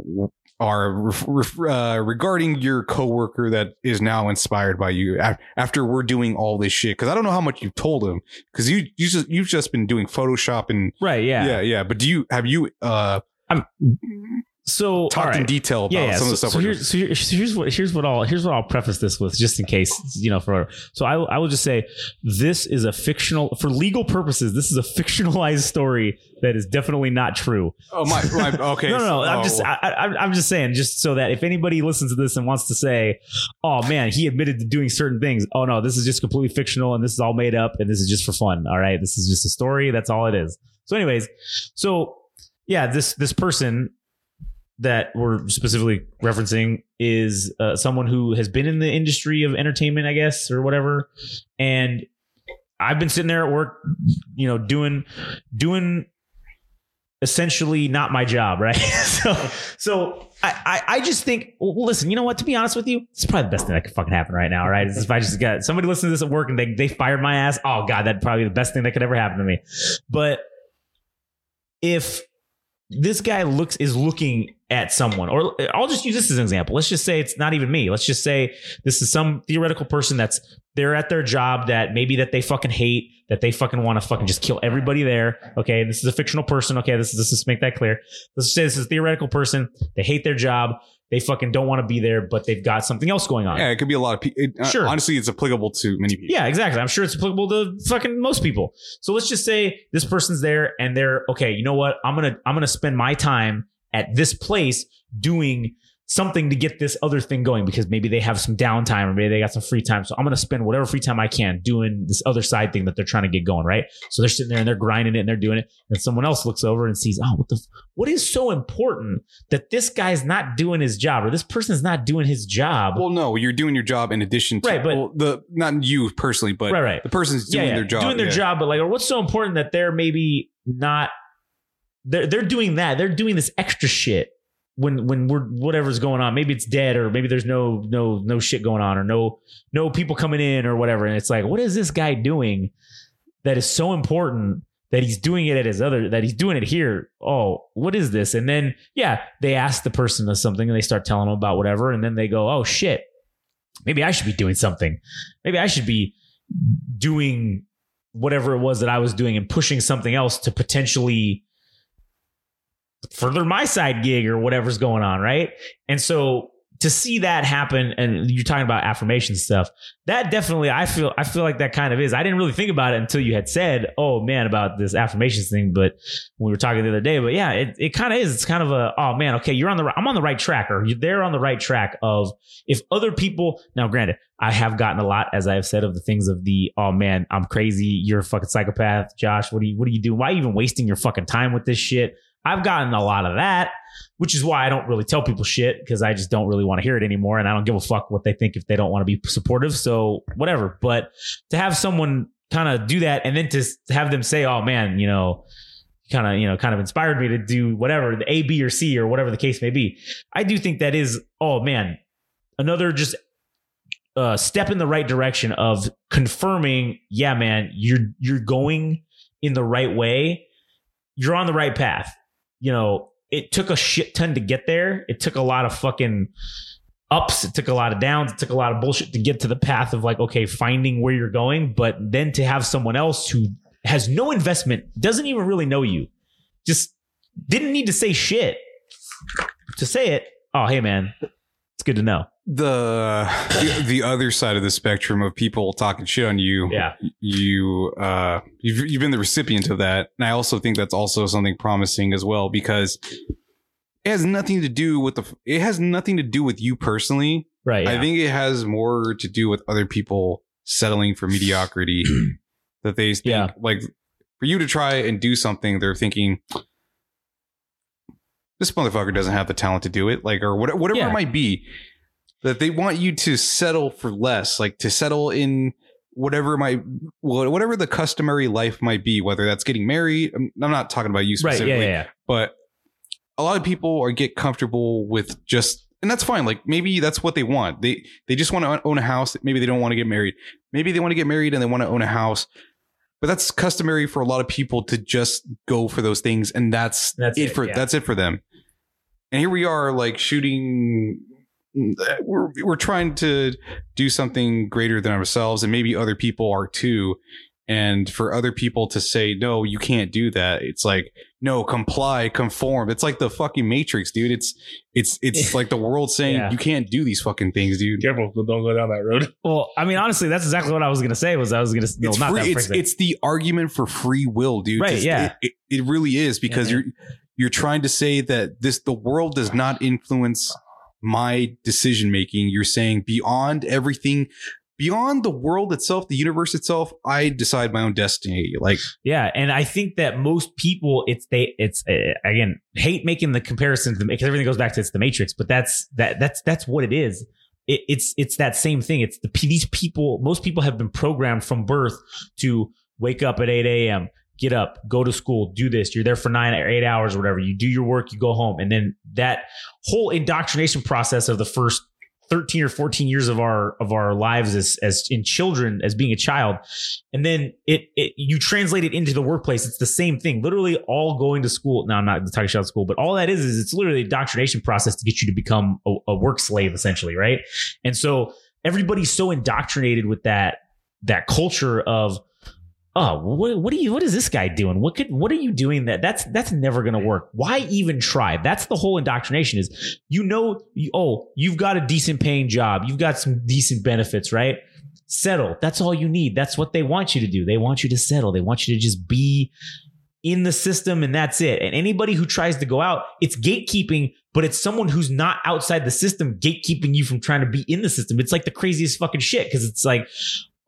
are uh, regarding your coworker that is now inspired by you af- after we're doing all this shit. Cause I don't know how much you've told him because you, you just, you've just been doing Photoshop and Right. Yeah. yeah, yeah. But do you, have you, uh, So talked in detail about yeah, yeah. some So, of the stuff so, we're here, so, here, so here's what here's what I'll here's what I'll preface this with, just in case you know. For so I I will just say this is a fictional for legal purposes. This is a fictionalized story that is definitely not true. Oh my, my [LAUGHS] okay. no, no, no. I'm Oh, just I, I, I'm just saying just so that if anybody listens to this and wants to say, "Oh man, he admitted to doing certain things," oh no, this is just completely fictional and this is all made up and this is just for fun. All right, this is just a story. That's all it is. So, anyways, so yeah, this this person that we're specifically referencing is uh, someone who has been in the industry of entertainment, I guess, or whatever. And I've been sitting there at work, you know, doing doing essentially not my job, right? [LAUGHS] so, so I, I, I just think, well, listen, you know what? To be honest with you, it's probably the best thing that could fucking happen right now, right? If I just got somebody listening to this at work and they they fired my ass. Oh god, that'd probably be the best thing that could ever happen to me. But if this guy looks is looking at someone or I'll just use this as an example. Let's just say it's not even me. Let's just say this is some theoretical person that's they're at their job that maybe that they fucking hate, that they fucking want to fucking just kill everybody there. Okay, this is a fictional person. Okay, this is is make that clear. Let's say this is a theoretical person. They hate their job. They fucking don't want to be there, but they've got something else going on. Yeah, it could be a lot of people. Uh, sure. Honestly, it's applicable to many people. Yeah, exactly. I'm sure it's applicable to fucking most people. So let's just say this person's there and they're okay, you know what? I'm going to I'm going to spend my time at this place doing something to get this other thing going because maybe they have some downtime or maybe they got some free time. So I'm going to spend whatever free time I can doing this other side thing that they're trying to get going, right? So they're sitting there and they're grinding it and they're doing it. And someone else looks over and sees, oh, what the, f- what is so important that this guy's not doing his job or this person's not doing his job? Well, no, you're doing your job in addition to Right, but- well, the not you personally, but right, right. the person's doing their job. doing their yeah. job, but like, or what's so important that they're maybe not they're they're doing that. They're doing this extra shit when when we're whatever's going on. Maybe it's dead, or maybe there's no no no shit going on, or no no people coming in, or whatever. And it's like, what is this guy doing that is so important? That he's doing it at his other, that he's doing it here. Oh, what is this? And then, yeah, they ask the person something and they start telling them about whatever. And then they go, oh shit, maybe I should be doing something. Maybe I should be doing whatever it was that I was doing and pushing something else to potentially further my side gig or whatever's going on, right? And so to see that happen and you're talking about affirmation stuff, that definitely I feel I feel like that kind of is. I didn't really think about it until you had said, "Oh man, about this affirmations thing," but when we were talking the other day, but yeah, it, it kind of is. It's kind of a, "Oh man, okay, you're on the I'm on the right track or there on the right track of if other people now granted, I have gotten a lot, as I have said, of the things of the oh man, I'm crazy, you're a fucking psychopath, Josh. What are you what are you doing? Why are you even wasting your fucking time with this shit? I've gotten a lot of that, which is why I don't really tell people shit because I just don't really want to hear it anymore, and I don't give a fuck what they think if they don't want to be supportive. So whatever. But to have someone kind of do that and then to have them say, "Oh man, you know." kind of you know kind of inspired me to do whatever the a b or c or whatever the case may be i do think that is oh man another just uh, step in the right direction of confirming, yeah, man, you're you're going in the right way. You're on the right path. You know, it took a shit ton to get there. It took a lot of fucking ups. It took a lot of downs. It took a lot of bullshit to get to the path of like, okay, finding where you're going. But then to have someone else who has no investment, doesn't even really know you, just didn't need to say shit to say it. Oh, hey, man, it's good to know. The, the the other side of the spectrum of people talking shit on you. Yeah. you uh you've, you've been the recipient of that and i also think that's also something promising as well because it has nothing to do with the it has nothing to do with you personally Right. i think it has more to do with other people settling for mediocrity [CLEARS THROAT] that they think Yeah. like for you to try and do something they're thinking this motherfucker doesn't have the talent to do it like or what- whatever Yeah. it might be that they want you to settle for less like to settle in whatever my wha- whatever the customary life might be whether that's getting married i'm not talking about you right. specifically Yeah. Yeah. yeah. but a lot of people are get comfortable with just and that's fine like maybe that's what they want they they just want to own a house maybe they don't want to get married maybe they want to get married and they want to own a house but that's customary for a lot of people to just go for those things and that's, That's it, it, for yeah. that's it for them and here we are like shooting Eh, we're, we're trying to do something greater than ourselves and maybe other people are too and for other people to say no you can't do that it's like no comply conform it's like the fucking matrix dude it's it's it's [LAUGHS] like the world saying Yeah. you can't do these fucking things dude Careful, don't go down that road. [LAUGHS] Well, I mean, honestly, that's exactly what I was gonna say. Was I was gonna no, it's not free, that it's, it's the argument for free will dude Right, Just- yeah. it, it, it really is because Yeah, you're you're trying to say that this the world does not influence my decision making you're saying beyond everything beyond the world itself the universe itself i decide my own destiny like Yeah, and I think that most people, it's they, it's uh, again, hate making the comparison because everything goes back to it's the Matrix, but that's that that's that's what it is. It, it's it's that same thing. It's the these people. Most people have been programmed from birth to wake up at eight a.m. Get up, go to school, do this. You're there for nine or eight hours or whatever. You do your work, you go home, and then that whole indoctrination process of the first 13 or 14 years of our of our lives as as in children as being a child and then it, it you translate it into the workplace it's the same thing literally all going to school now i'm not talking about school but all that is is it's literally indoctrination process to get you to become a, a work slave essentially right and so everybody's so indoctrinated with that that culture of oh, what, what are you? What is this guy doing? What could? What are you doing? That that's that's never going to work. Why even try? That's the whole indoctrination. Is you know, you, oh, you've got a decent paying job, you've got some decent benefits, right? Settle. That's all you need. That's what they want you to do. They want you to settle. They want you to just be in the system and that's it. And anybody who tries to go out, it's gatekeeping, but it's someone who's not outside the system gatekeeping you from trying to be in the system. It's like the craziest fucking shit because it's like,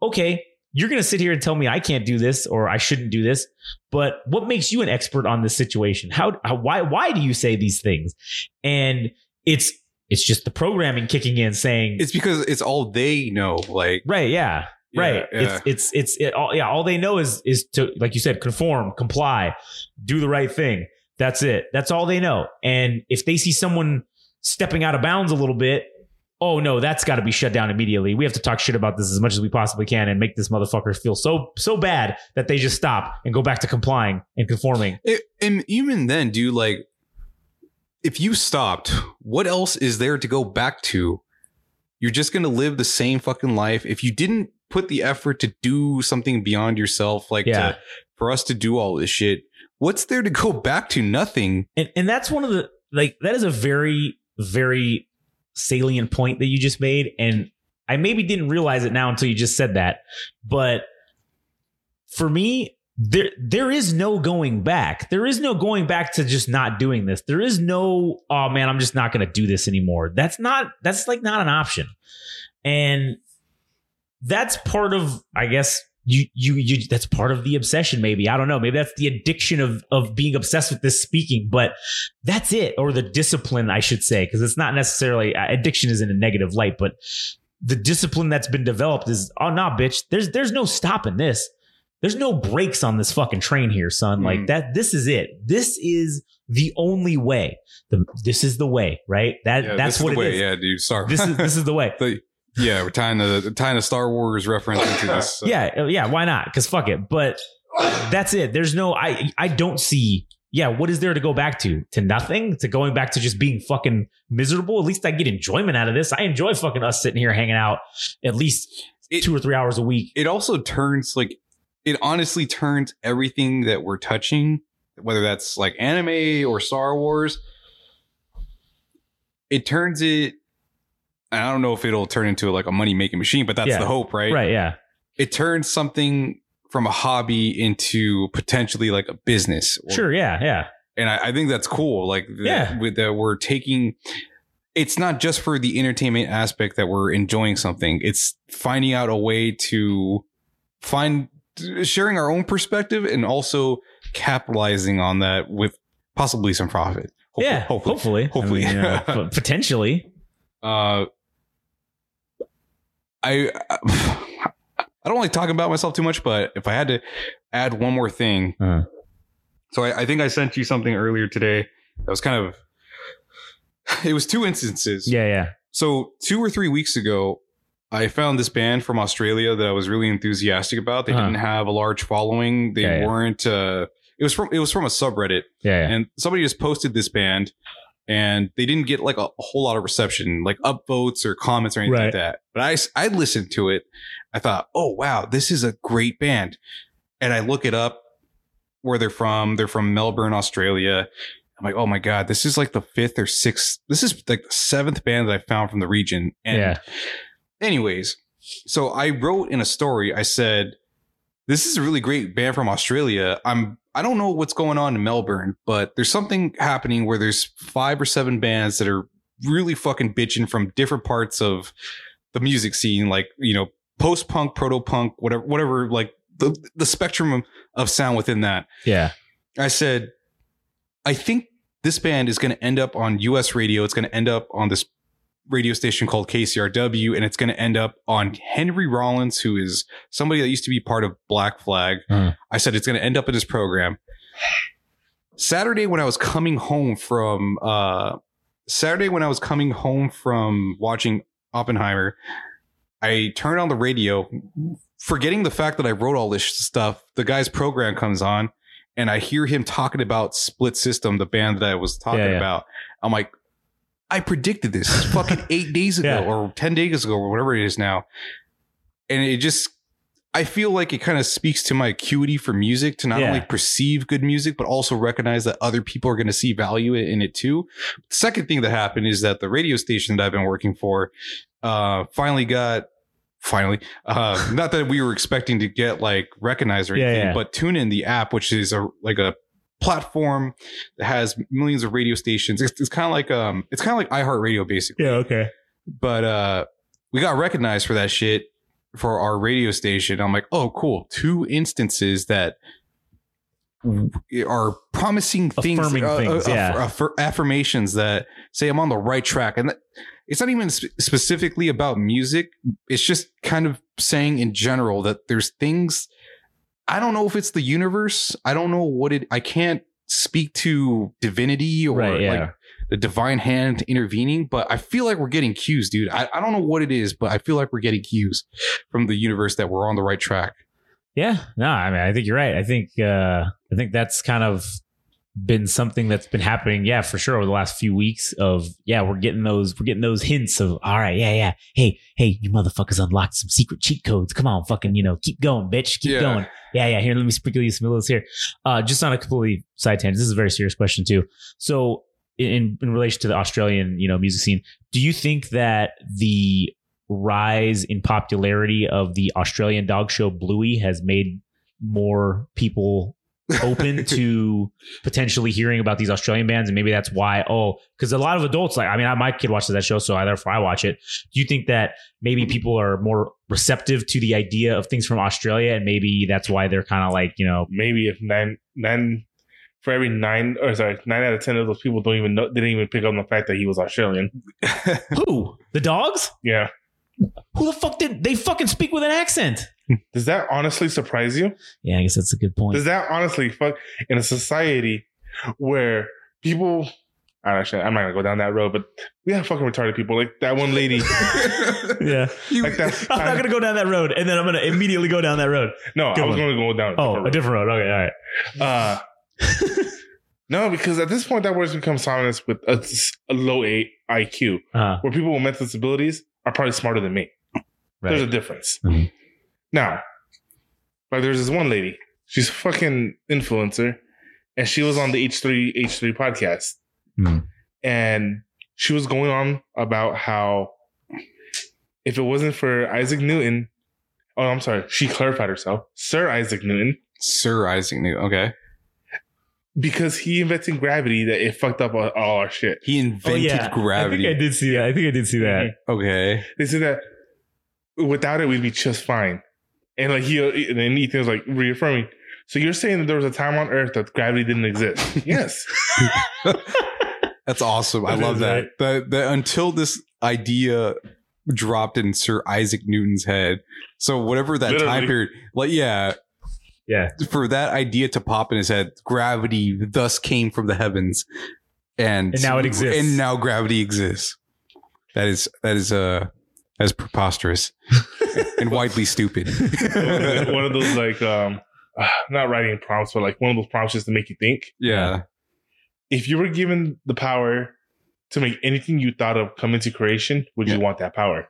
okay, you're going to sit here and tell me I can't do this or I shouldn't do this, but what makes you an expert on this situation? How, how why why do you say these things? And it's it's just the programming kicking in saying It's because it's all they know. Like, right, yeah. Yeah, right. yeah. It's it's it's it, all yeah, all they know is is to like you said conform, comply, do the right thing. That's it. That's all they know. And if they see someone stepping out of bounds a little bit, oh no, that's got to be shut down immediately. We have to talk shit about this as much as we possibly can and make this motherfucker feel so so bad that they just stop and go back to complying and conforming. It, and even then, dude, like, if you stopped, what else is there to go back to? You're just gonna live the same fucking life. If you didn't put the effort to do something beyond yourself, like Yeah. to, for us to do all this shit, what's there to go back to? Nothing. And and that's one of the like that is a very very salient point that you just made and I maybe didn't realize it now until you just said that. But for me there there is no going back. There is no going back to just not doing this. There is no oh man, I'm just not going to do this anymore. That's not that's like not an option. And that's part of I guess you you you that's part of the obsession maybe. I don't know. Maybe that's the addiction of of being obsessed with this speaking, but that's it or the discipline I should say because it's not necessarily uh, addiction is in a negative light, but the discipline that's been developed is oh nah bitch, there's there's no stopping this. There's no brakes on this fucking train here, son. Like Mm. that this is it. This is the only way. The, this is the way, right? That Yeah, that's what it way. is. Yeah, dude. Sorry. This is this is the way. [LAUGHS] The- yeah, we're tying the tying a Star Wars reference into this. so- Yeah, uh, yeah, why not? Because fuck it. But that's it. There's no I I don't see yeah, what is there to go back to? To nothing? To going back to just being fucking miserable? At least I get enjoyment out of this. I enjoy fucking us sitting here hanging out at least It- two or three hours a week. it also turns like it honestly turns everything that we're touching whether that's like anime or star wars it turns it i don't know if it'll turn into like a money making machine but that's Yeah. the hope right? Right, yeah. it turns something from a hobby into potentially like a business or- Sure, yeah, yeah. and I, I think that's cool. Like, that, Yeah. with that we're taking. It's not just for the entertainment aspect that we're enjoying something. It's finding out a way to find sharing our own perspective and also capitalizing on that with possibly some profit. Hopefully- yeah, hopefully. hopefully. I mean, uh, [LAUGHS] p- potentially. Uh, I I don't like talking about myself too much, but if I had to add one more thing, Uh. so I, I think I sent you something earlier today that was kind of it was two instances. Yeah, yeah. So two or three weeks ago, I found this band from Australia that I was really enthusiastic about. They Uh-huh. didn't have a large following. They Yeah, yeah. weren't. Uh, it was from it was from a subreddit Yeah, yeah. and somebody just posted this band and they didn't get like a, a whole lot of reception like upvotes or comments or anything Right. like that but I, I listened to it i thought oh wow this is a great band and i look it up where they're from they're from melbourne australia i'm like oh my god this is like the fifth or sixth this is like the seventh band that i found from the region and Yeah. anyways so i wrote in a story i said this is a really great band from Australia. I'm I don't know what's going on in Melbourne, but there's something happening where there's five or seven bands that are really fucking bitching from different parts of the music scene, like you know, post punk, proto punk, whatever, whatever, like the the spectrum of, of sound within that. Yeah. I said, I think this band is going to end up on US radio. It's going to end up on this radio station called KCRW, and it's going to end up on Henry Rollins, who is somebody that used to be part of Black Flag. Uh-huh. I said it's going to end up in this program. Saturday when I was coming home from uh Saturday when I was coming home from watching Oppenheimer, I turned on the radio, forgetting the fact that I wrote all this stuff. The guy's program comes on, and I hear him talking about Split System, the band that I was talking Yeah, yeah. about. I'm like, I predicted this fucking [LAUGHS] eight days ago Yeah. or ten days ago or whatever it is now, and it just. I feel like it kind of speaks to my acuity for music to not Yeah. only perceive good music, but also recognize that other people are going to see value in it too. The second thing that happened is that the radio station that I've been working for uh, finally got. Finally, uh, [LAUGHS] not that we were expecting to get like recognized or Yeah, anything, yeah. but TuneIn, the app, which is a like a platform that has millions of radio stations. It's, it's kind of like um, it's kind of like iHeartRadio, basically Yeah. Okay. but uh we got recognized for that shit for our radio station i'm like oh cool two instances that are promising things, Affirming uh, things, uh, yeah. aff- aff- affirmations that say i'm on the right track and that, it's not even sp- specifically about music it's just kind of saying in general that there's things i don't know if it's the universe i don't know what it i can't speak to divinity or Right. Yeah. like the divine hand intervening, but I feel like we're getting cues, dude. I, I don't know what it is, but I feel like we're getting cues from the universe that we're on the right track. Yeah, no, I mean, I think you're right. I think, uh, I think that's kind of been something that's been happening. Yeah, for sure. Over the last few weeks of, yeah, we're getting those, we're getting those hints of, all right, yeah, yeah. Hey, hey, you motherfuckers unlocked some secret cheat codes. Come on, fucking, you know, keep going, bitch. Keep Yeah. going. Yeah, yeah. Here, let me sprinkle you some of those here. Uh, just on a completely side tangent. This is a very serious question too. So, in in relation to the Australian, you know, music scene, do you think that the rise in popularity of the Australian dog show Bluey has made more people open [LAUGHS] to potentially hearing about these Australian bands, and maybe that's why. Oh, because a lot of adults like, I mean, I, my kid watches that show, so I, therefore I watch it. Do you think that maybe people are more receptive to the idea of things from Australia, and maybe that's why they're kind of like, you know, Maybe if nine nine for every nine or sorry nine out of ten of those people don't even know didn't even pick up on the fact that he was Australian. who the dogs? Yeah. Who the fuck did they fucking speak with an accent? Does that honestly surprise you? Yeah, I guess that's a good point. Does that honestly fuck in a society where people I actually, I'm not gonna go down that road, but we have fucking retarded people. Like that one lady. [LAUGHS] yeah, like that [LAUGHS] I'm not gonna go down that road, and then I'm gonna immediately go down that road. No, Good I was one. gonna go down Oh, a different road. Okay, all right. Uh, [LAUGHS] no, because at this point, that word's become synonymous with a, a low a IQ, Uh, where people with mental disabilities are probably smarter than me. There's a right. difference. Mhm. Now, like there's this one lady, she's a fucking influencer, and she was on the H3 H3 podcast, Mhm. and she was going on about how if it wasn't for Isaac Newton, oh, I'm sorry, she clarified herself, Sir Isaac Newton, Sir Isaac Newton. Okay. because he invented gravity that it fucked up all, all our shit. He invented Oh, I gravity. think I did see that. I think I did see that. Okay. They said that without it, we'd be just fine. And like he, and then Ethan was like reaffirming. So you're saying that there was a time on Earth that gravity didn't exist? [LAUGHS] yes. [LAUGHS] That's awesome. I That love is that. right. That that until this idea dropped in Sir Isaac Newton's head. So whatever that Literally. time period, like yeah, Yeah. for that idea to pop in his head, gravity thus came from the heavens, and And now it exists. and now gravity exists. That is that is uh that is preposterous [LAUGHS] and widely stupid. [LAUGHS] one of those [LAUGHS] like, um, [SIGHS] not writing prompts, but like one of those prompts just to make you think. yeah, If you were given the power to make anything you thought of come into creation, would you want that power?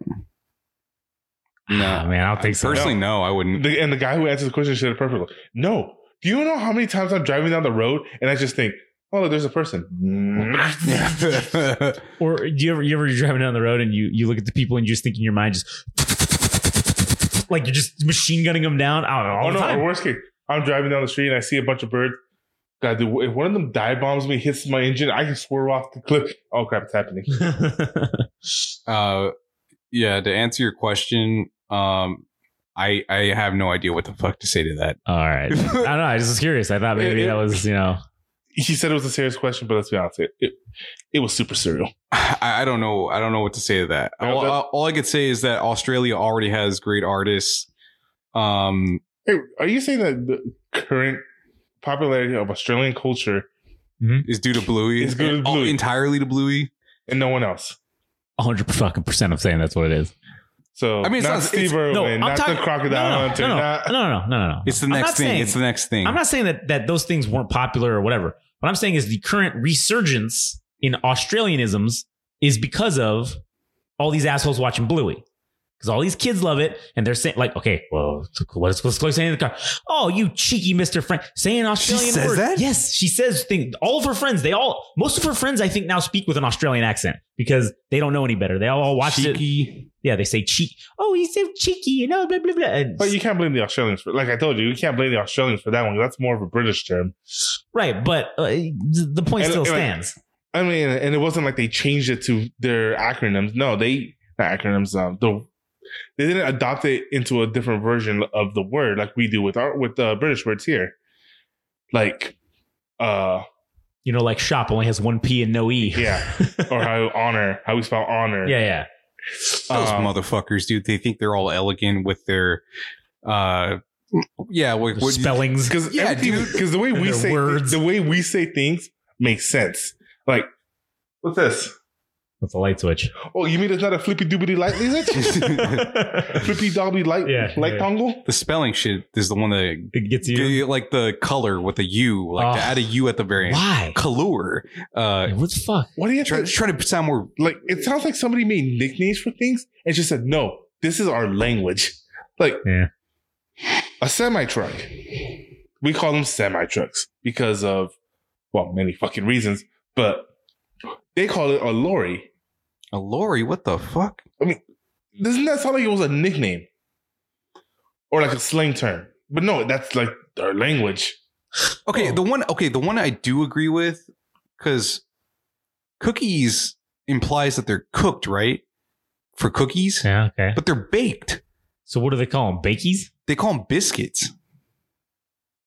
no, Ah, man, I don't think so. personally, no, I wouldn't. The, and the guy who answered the question said it perfectly. No. Do you know how many times I'm driving down the road and I just think, oh, look, there's a person. [LAUGHS] Or do you ever you ever you're driving down the road and you you look at the people and you just think in your mind just [LAUGHS] like you're just machine gunning them down. I don't know all Oh no! time. Or worst case, I'm driving down the street and I see a bunch of birds. God, dude, if one of them dive bombs me, hits my engine, I can swerve off the cliff. Oh crap, it's happening. [LAUGHS] uh, yeah. To answer your question, um, I I have no idea what the fuck to say to that. all right. I don't know. I just was curious. I thought maybe It- it- that was you know. He said it was a serious question, but let's be honest, it it, it was super surreal. I, I don't know. I don't know what to say to that. Yeah, All, that- all I could say is that Australia already has great artists. Um, Hey, are you saying that the current popularity of Australian culture is due to Bluey. It's due to Oh, Bluey. entirely to Bluey. and no one else? hundred fucking percent of saying that's what it is. So I mean, it's not not- Steve it's- Irwin, No, I'm not talking the crocodile no, no, hunter, no, no, not- no, no, no, no, no. It's the next thing. saying- it's the next thing. I'm not saying that that those things weren't popular or whatever. What I'm saying is the current resurgence in Australianisms is because of all these assholes watching Bluey. Because all these kids love it, and they're saying like, okay, well, what is what's Chloe saying in the car? Oh, you cheeky Mister Frank, saying Australian she says words. that? Yes, she says things. All of her friends, they all, most of her friends, I think now speak with an Australian accent because they don't know any better. They all watch it. Cheeky. Yeah, they say cheek. Oh, he's so cheeky, you know, blah blah blah. And- But you can't blame the Australians for, like I told you, you can't blame the Australians for that one. That's more of a British term. right, but uh, the point And- still and, like, stands. I mean, and it wasn't like they changed it to their acronyms. No, they not acronyms. Um, the they didn't adopt it into a different version of the word like we do with our with the British words here. Like, uh, you know, like shop only has one P and no E. yeah, [LAUGHS] or how honor, how we spell honor. yeah, yeah. Those Um, motherfuckers, dude. They think they're all elegant with their, uh, yeah, what, The what spellings. because Yeah, yeah, because the way we say words. the way we say things makes sense. Like, what's this? That's a light switch. Oh, you mean it's not a flippy doobity light lizard? [LAUGHS] flippy dobby light Yeah, light yeah. dongle? the spelling shit is the one that It gets you. you like the color with a U, like to Oh. add a U at the very end. Why? Color. Uh, What the fuck? What do you have try, to try to sound more. like? It sounds like somebody made nicknames for things and just said, "No, this is our language." Like, Yeah. a semi truck. We call them semi trucks because of well, many fucking reasons, but they call it a lorry. A lorry. What the fuck? I mean, doesn't that sound like it was a nickname or like a slang term? But no, that's like our language. Okay, Oh. the one. Okay, the one I do agree with because cookies implies that they're cooked, right? For cookies, Yeah. Okay. but they're baked. So what do they call them? Bakies? They call them biscuits.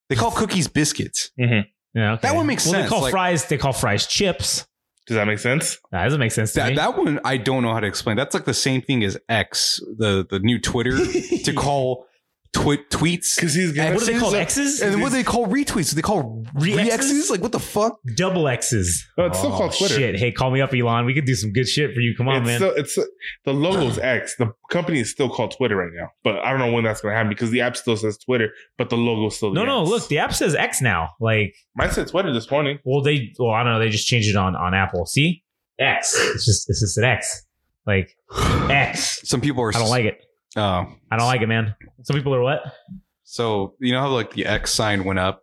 They call cookies biscuits. Mm-hmm. Yeah. Okay. That one makes well, sense, They call like- fries. They call fries chips. Does that make sense? That doesn't make sense to That me. that one I don't know how to explain. That's like the same thing as X, the the new Twitter, [LAUGHS] to call twi- tweets. Because he's gonna what do they call Look, X's? And then what do they call retweets? Do they call Re-Xs? re-X's? Like what the fuck? Double X's. Oh, it's still called Twitter. Oh, shit. Hey, call me up, Elon. We could do some good shit for you. Come on, it's man. Still, it's the logo's [CLEARS THROAT] X. The company is still called Twitter right now, but I don't know when that's going to happen because the app still says Twitter, but the logo still. no, the no. X. Look, the app says X now. Like, mine said Twitter this morning. well, they. Well, I don't know. They just changed it on on Apple. See, X. It's just it's just an X. Like X. Some people are. I don't like it. Oh, I don't like it, man. Some people are what? so you know how like the X sign went up.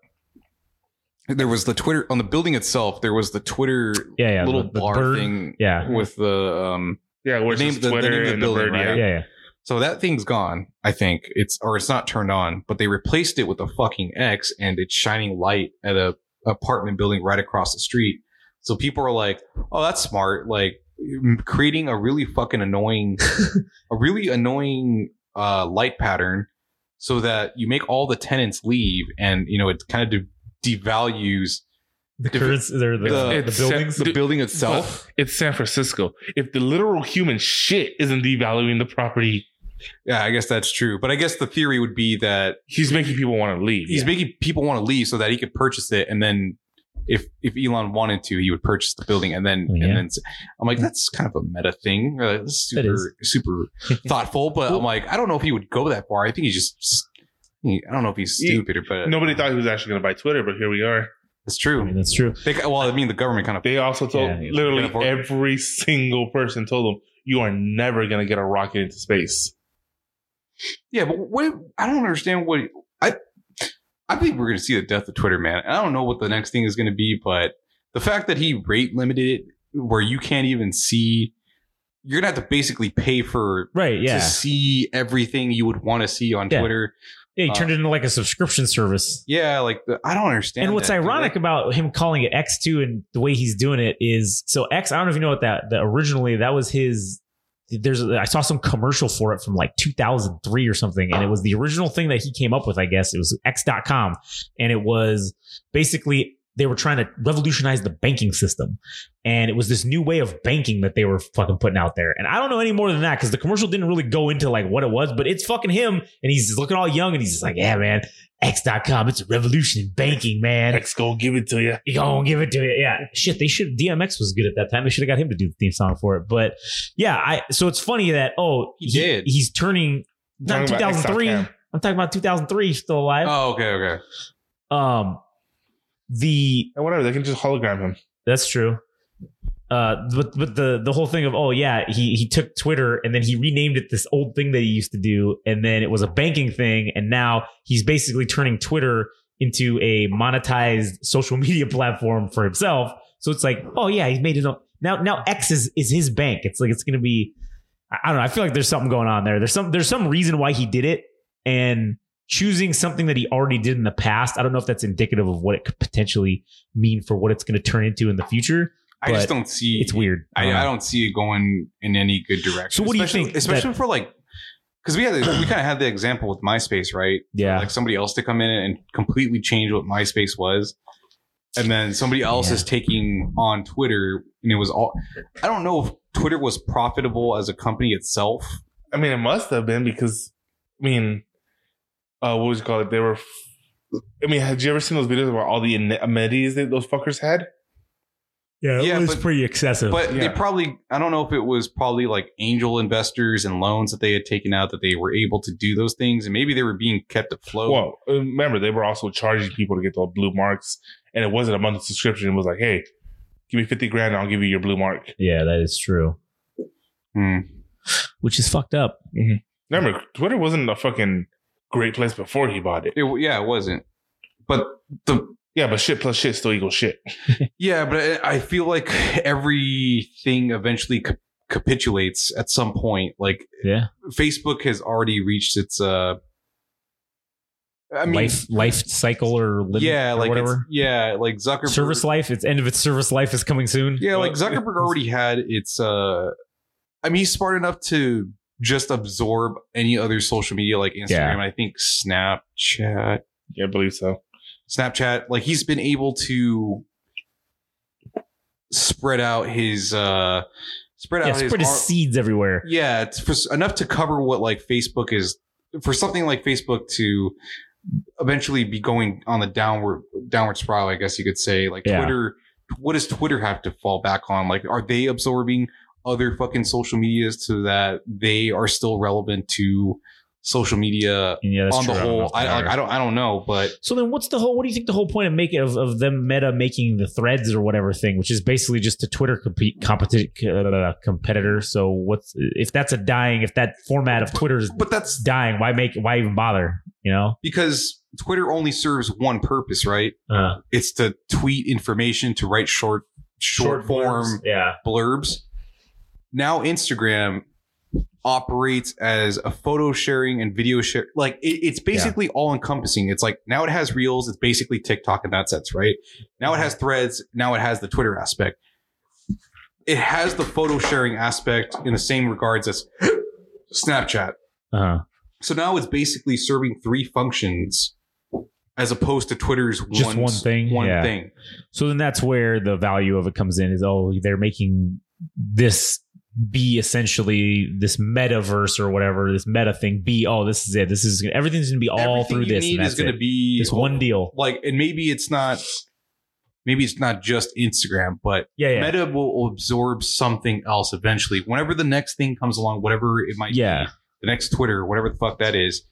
There was the Twitter on the building itself. There was the Twitter Yeah, yeah. little the, the bar bird. thing Yeah. with the um. Yeah, where it The name- says the- the Twitter name of the and the building, bird. right? Yeah. Yeah, yeah. So that thing's gone. I think it's or it's not turned on, but they replaced it with a fucking X, and it's shining light at a apartment building right across the street. So people are like, "Oh, that's smart!" Like m- creating a really fucking annoying, [LAUGHS] a really annoying uh, light pattern, so that you make all the tenants leave, and you know it kind of de- devalues The If- currents, they're the, the- the, it's- buildings. the building itself. It's San Francisco. If the literal human shit isn't devaluing the property, Yeah, I guess that's true. But I guess the theory would be that he's making people want to leave. he's Yeah. making people want to leave so that he could purchase it and then if if Elon wanted to he would purchase the building and then yeah. and then s- I'm like that's kind of a meta thing uh, that's It super super [LAUGHS] thoughtful but I'm like I don't know if he would go that far I think he's just he- I don't know if he's He- stupid but Nobody thought he was actually going to buy Twitter, but here we are. it's I true mean, that's true. they, well I mean the government kind of They also told Yeah, yeah. literally every single person told them, "You are never going to get a rocket into space." yeah but what I don't understand what I think we're gonna see the death of Twitter man I don't know what the next thing is gonna be but the fact that he rate limited it where you can't even see you're gonna have to basically pay for Right. Yeah. to see everything you would want to see on Yeah. Twitter. Yeah. He uh, turned it into like a subscription service. Yeah, like the, I don't understand. And what's that, dude. ironic about him calling it X2 and the way he's doing it is so X, I don't know if you know what that, that originally that was his. There's, I saw some commercial for it from like 2003 or something. And it was the original thing that he came up with, I guess. It was X.com. And it was basically they were trying to revolutionize the banking system. And it was this new way of banking that they were fucking putting out there. And I don't know any more than that because the commercial didn't really go into like what it was, but it's fucking him. And he's just looking all young and he's just like, yeah, man, X.com. It's a revolution in banking, man. X go give it to you. You gonna give it to it. Yeah. Shit, they should DMX was good at that time. They should have got him to do the theme song for it. But yeah, I so it's funny that oh He did. he's turning not 2003. I'm talking about 2003 still alive. Oh, okay, okay. Um the And whatever, they can just hologram him. that's true. uh, but but the the whole thing of oh yeah, he he took Twitter and then he renamed it this old thing that he used to do, and then it was a banking thing, and now he's basically turning Twitter into a monetized social media [LAUGHS] platform for himself. So it's like, oh yeah, he's made it. Now now X is is his bank. It's like it's gonna be. I don't know. I feel like there's something going on there. There's some there's some reason why he did it, and choosing something that he already did in the past. I don't know if that's indicative of what it could potentially mean for what it's going to turn into in the future. I just don't see It's weird. I, Uh, I don't see it going in any good direction. So what do you think especially that- for like because we had the- we kind of had the example with MySpace, right? Yeah. like somebody else to come in and completely change what MySpace was, and then somebody else Yeah. is taking on Twitter, and it was all. I don't know if Twitter was profitable as a company itself. I mean, it must have been because, I mean, uh, what was it called? They were. I mean, had you ever seen those videos about all the amenities that those fuckers had? yeah, it Yeah, was but- pretty excessive. But they probably, I don't know if it was probably like angel investors and loans that they had taken out that they were able to do those things, and maybe they were being kept afloat. Well, uh, remember they were also charging people to get those blue marks, and it wasn't a monthly subscription. It was like, hey, give me fifty grand, and I'll give you your blue mark. yeah, that is true. Hmm. Which is fucked up. Remember, Twitter wasn't a fucking great place before he bought it. It, yeah, it wasn't. But the Yeah, but shit plus shit still equals shit. [LAUGHS] Yeah, but I I feel like everything eventually cap- capitulates at some point. Like Yeah, Facebook has already reached its uh I mean life life cycle or limit yeah, or like it's, whatever. yeah, like Zuckerberg Service life. Its end of its service life is coming soon. Yeah, like Zuckerberg already had its uh I mean he's smart enough to just absorb any other social media like Instagram, Yeah. I think Snapchat. Yeah, I believe so. Snapchat, like he's been able to spread out his uh spread Yeah, out his spread his ar- seeds everywhere. yeah, it's for enough to cover what like Facebook is for something like Facebook to eventually be going on the downward downward spiral, I guess you could say. Like Yeah. Twitter, what does Twitter have to fall back on? Like, are they absorbing other fucking social medias so that they are still relevant to social media Yeah, on the true. don't whole? they I, like. I don't I don't know, but So then, what's the whole? What do you think the whole point of making of, of them Meta making the Threads or whatever thing, which is basically just a Twitter compete uh, competitor? So what's if that's a dying? If that format of Twitter is but that's dying, why make? Why even bother? You know? because Twitter only serves one purpose, right? Uh, It's to tweet information, to write short short, form Yeah. blurbs. Now Instagram operates as a photo sharing and video share. Like it, it's basically all encompassing. It's like now it has reels. It's basically TikTok in that sense, right? Now it has threads. Now it has the Twitter aspect. It has the photo sharing aspect in the same regards as Snapchat. Uh huh. So now it's basically serving three functions as opposed to Twitter's Just one, one thing? One Yeah. thing. So then that's where the value of it comes in. Is oh they're making this be essentially this metaverse or whatever this meta thing be oh this is it this is everything's gonna be all Everything through this need and is going it. to be this one deal like and maybe it's not maybe it's not just instagram but yeah yeah meta will absorb something else eventually whenever the next thing comes along whatever it might Yeah. be the next twitter whatever the fuck that is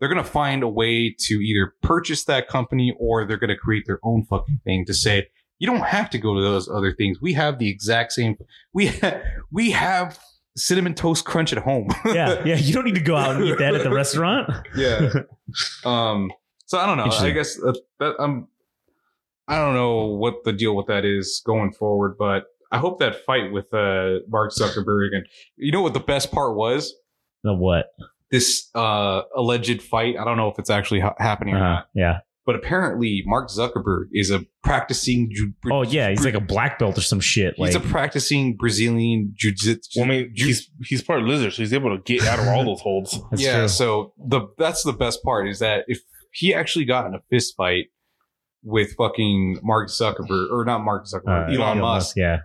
they're going to find a way to either purchase that company or they're going to create their own fucking thing to say you don't have to go to those other things we have the exact same we [LAUGHS] we have cinnamon toast crunch at home yeah yeah [LAUGHS] you don't need to go out and eat that at the restaurant yeah. [LAUGHS] Um. So I don't know. I guess that, that I'm. I don't know what the deal with that is going forward, but I hope that fight with uh, Mark Zuckerberg and you know what the best part was the what this uh, alleged fight. I don't know if it's actually ha- happening or uh-huh. not, yeah but apparently Mark Zuckerberg is a practicing. Ju- oh yeah he's like a black belt or some shit He's like a practicing Brazilian jiu-jitsu. Well, I mean, he's he's part lizard, so he's able to get out of all [LAUGHS] those holds. that's yeah, true. so the that's the best part is that if he actually got in a fist fight with fucking Mark Zuckerberg or not Mark Zuckerberg, Uh, Elon, Musk, yeah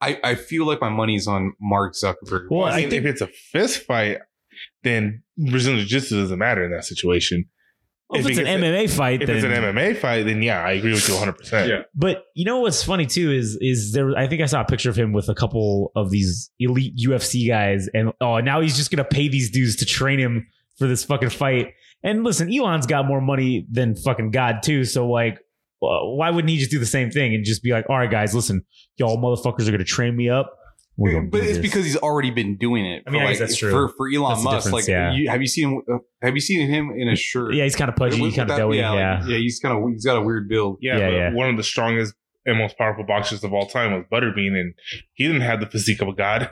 I, I feel like my money's on Mark Zuckerberg. Well, I I think- if it's a fist fight, then Brazilian Jiu-Jitsu doesn't matter in that situation. Well, if, If it's an gets- MMA fight If then it's an MMA fight, then yeah, I agree with you 100. percent Yeah. But you know what's funny too is is there I think I saw a picture of him with a couple of these elite UFC guys and oh now he's just gonna pay these dudes to train him for this fucking fight. And listen, Elon's got more money than fucking God too. So like why wouldn't he just do the same thing and just be like, all right, guys, listen, y'all motherfuckers are going to train me up. We're gonna but it's this." because he's already been doing it. I mean, for, I guess like, that's true. For, for Elon That's the Musk, difference, like, yeah. you, have you seen him? Have you seen him in a shirt? yeah, he's kind of pudgy, With- kind of doughy. yeah, Yeah. like, yeah. He's kind of he's got a weird build. Yeah, Yeah, but yeah. one of the strongest and most powerful boxers of all time was Butterbean, and he didn't have the physique of a god.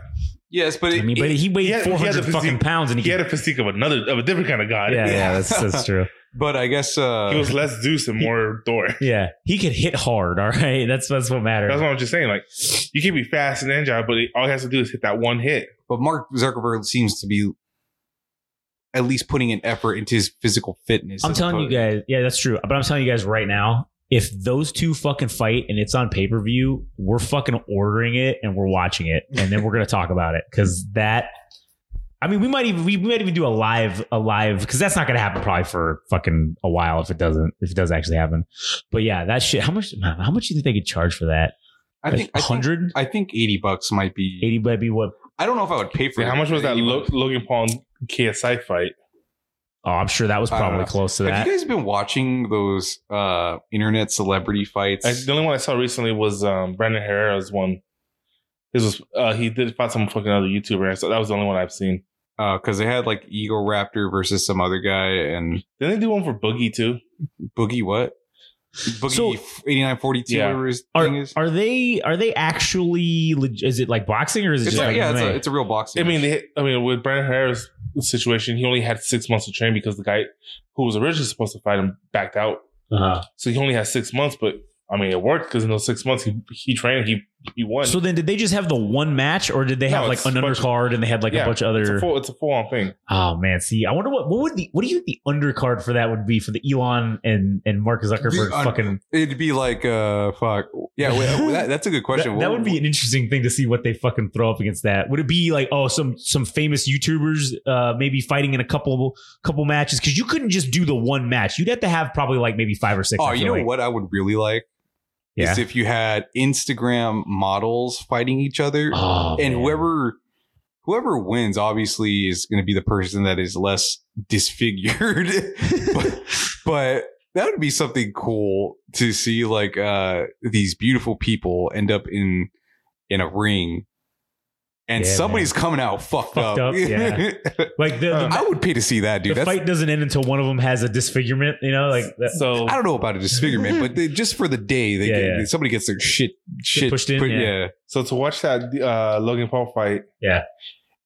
Yes, but it, I mean, but it- he weighed he had- he had 400 fucking pounds and he, He had a physique of another of a different kind of god. yeah, yeah, [LAUGHS] that's, that's true. But I guess uh, He was less Zeus and more Thor. [LAUGHS] Yeah, he could hit hard. All right, that's that's what matters. That's what I'm just saying. Like, you can be fast and agile, but all he has to do is hit that one hit. but Mark Zuckerberg seems to be at least putting an effort into his physical fitness. I'm as telling you guys, yeah, that's true. But I'm telling you guys right now, if those two fucking fight and it's on pay per view, we're fucking ordering it and we're watching it, and then we're gonna talk about it because that. I mean, we might even we might even do a live a live because that's not gonna happen probably for fucking a while if it doesn't if it does actually happen. But yeah, that shit. How much? How much do you think they could charge for that? I think think, hundred. I think eighty bucks might be. 80 might be what? I don't know if I would pay for. Yeah, how much was that 80 Lo- Logan Paul KSI fight? Oh, I'm sure that was probably close to Have that. Have you guys been watching those uh internet celebrity fights? I, the only one I saw recently was um, Brandon Herrera's one. His was uh, he did fight some fucking other YouTuber, so that was the only one I've seen. Because Uh, they had like Egoraptor versus some other guy and Didn't they do one for Boogie too? Boogie what? Boogie So- eighty nine forty two Yeah. whatever his thing Are, is. are they are they actually leg- is it like boxing or is it It's just a, like yeah, it's a, it's a real boxing. I mean, they, I mean, with Brandon Herrera's situation, he only had six months to train because the guy who was originally supposed to fight him backed out. Uh-huh. So he only had six months, but I mean, it worked because in those six months he he trained, he he won. So then, did they just have the one match, or did they No, have like an a bunch of- undercard and they had like Yeah, a bunch of other? full it's a full on thing. oh man, see, I wonder what what would the what do you think the undercard for that would be for the Elon and and Mark Zuckerberg The un- fucking? it'd be like uh fuck yeah. well, [LAUGHS] that, that's a good question. that What- would be an interesting thing to see what they fucking throw up against that. Would it be like oh some some famous YouTubers uh maybe fighting in a couple couple matches because you couldn't just do the one match. You'd have to have probably like maybe five or six. Oh, you know like. what I would really like Yeah. is if you had Instagram models fighting each other, Oh, and man. whoever whoever wins obviously is going to be the person that is less [LAUGHS] disfigured. but, but that would be something cool to see, like uh these beautiful people end up in in a ring. And Yeah, somebody's coming out fucked, Fucked up. up, yeah. [LAUGHS] like the, the, I would pay to see that, dude. the That's, fight doesn't end until one of them has a disfigurement. You know, like that. So I don't know about a disfigurement, but they, just for the day, they Yeah, get, yeah. somebody gets their shit shit pushed in, put- yeah. yeah. so to watch that uh, Logan Paul fight, Yeah.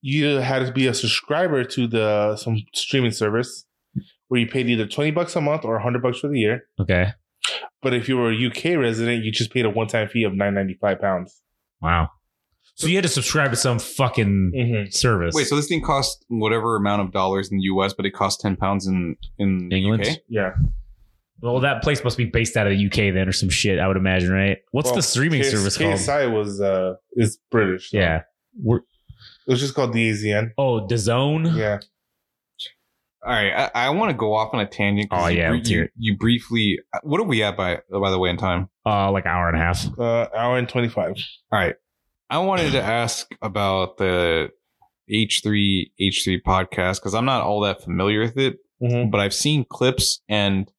you had to be a subscriber to the some streaming service where you paid either twenty bucks a month or hundred bucks for the year. Okay. But if you were a UK resident, you just paid a one time fee of nine ninety five pounds. Wow. So you had to subscribe to some fucking Mm-hmm. service. Wait, so this thing costs whatever amount of dollars in the U.S., but it costs ten pounds in in the England? UK? Yeah. well, that place must be based out of the UK then, or some shit. I would imagine, right? What's Well, the streaming K- service called? KSI was uh is British. so Yeah. We're, It was just called the DAZN. oh, DAZN. Yeah. All right, I, I want to go off on a tangent. Oh, you yeah, br- you, you briefly. What are we at by by the way in time? Uh, like an hour and a half. Uh hour and twenty five. All right, I wanted to ask about the H three H three podcast because I'm not all that familiar with it, Mm-hmm. but I've seen clips and.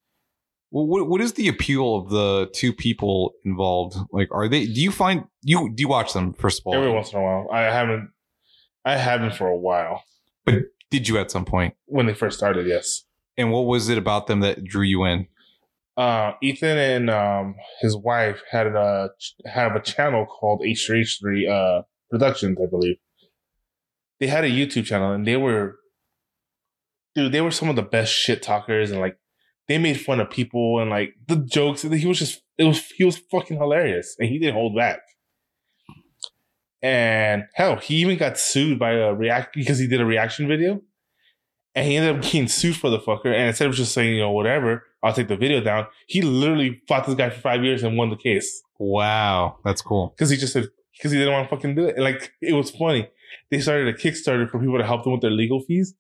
What, what is the appeal of the two people involved? Like, are they? Do you find you do you watch them first of all? Every once in a while. I haven't I haven't for a while. But did you at some point? When they first started, yes. And what was it about them that drew you in? Uh Ethan and um his wife had a have a channel called H3H3 uh Productions, I believe. They had a YouTube channel and they were dude, they were some of the best shit talkers and like they made fun of people and like the jokes. He was just it was he was fucking hilarious and he didn't hold back. And hell, he even got sued by a react because he did a reaction video. And he ended up getting sued for the fucker. And instead of just saying, you know, whatever, I'll take the video down, he literally fought this guy for five years and won the case. Wow, that's cool. Because he just said, because he didn't want to fucking do it. And like, it was funny. They started a Kickstarter for people to help them with their legal fees.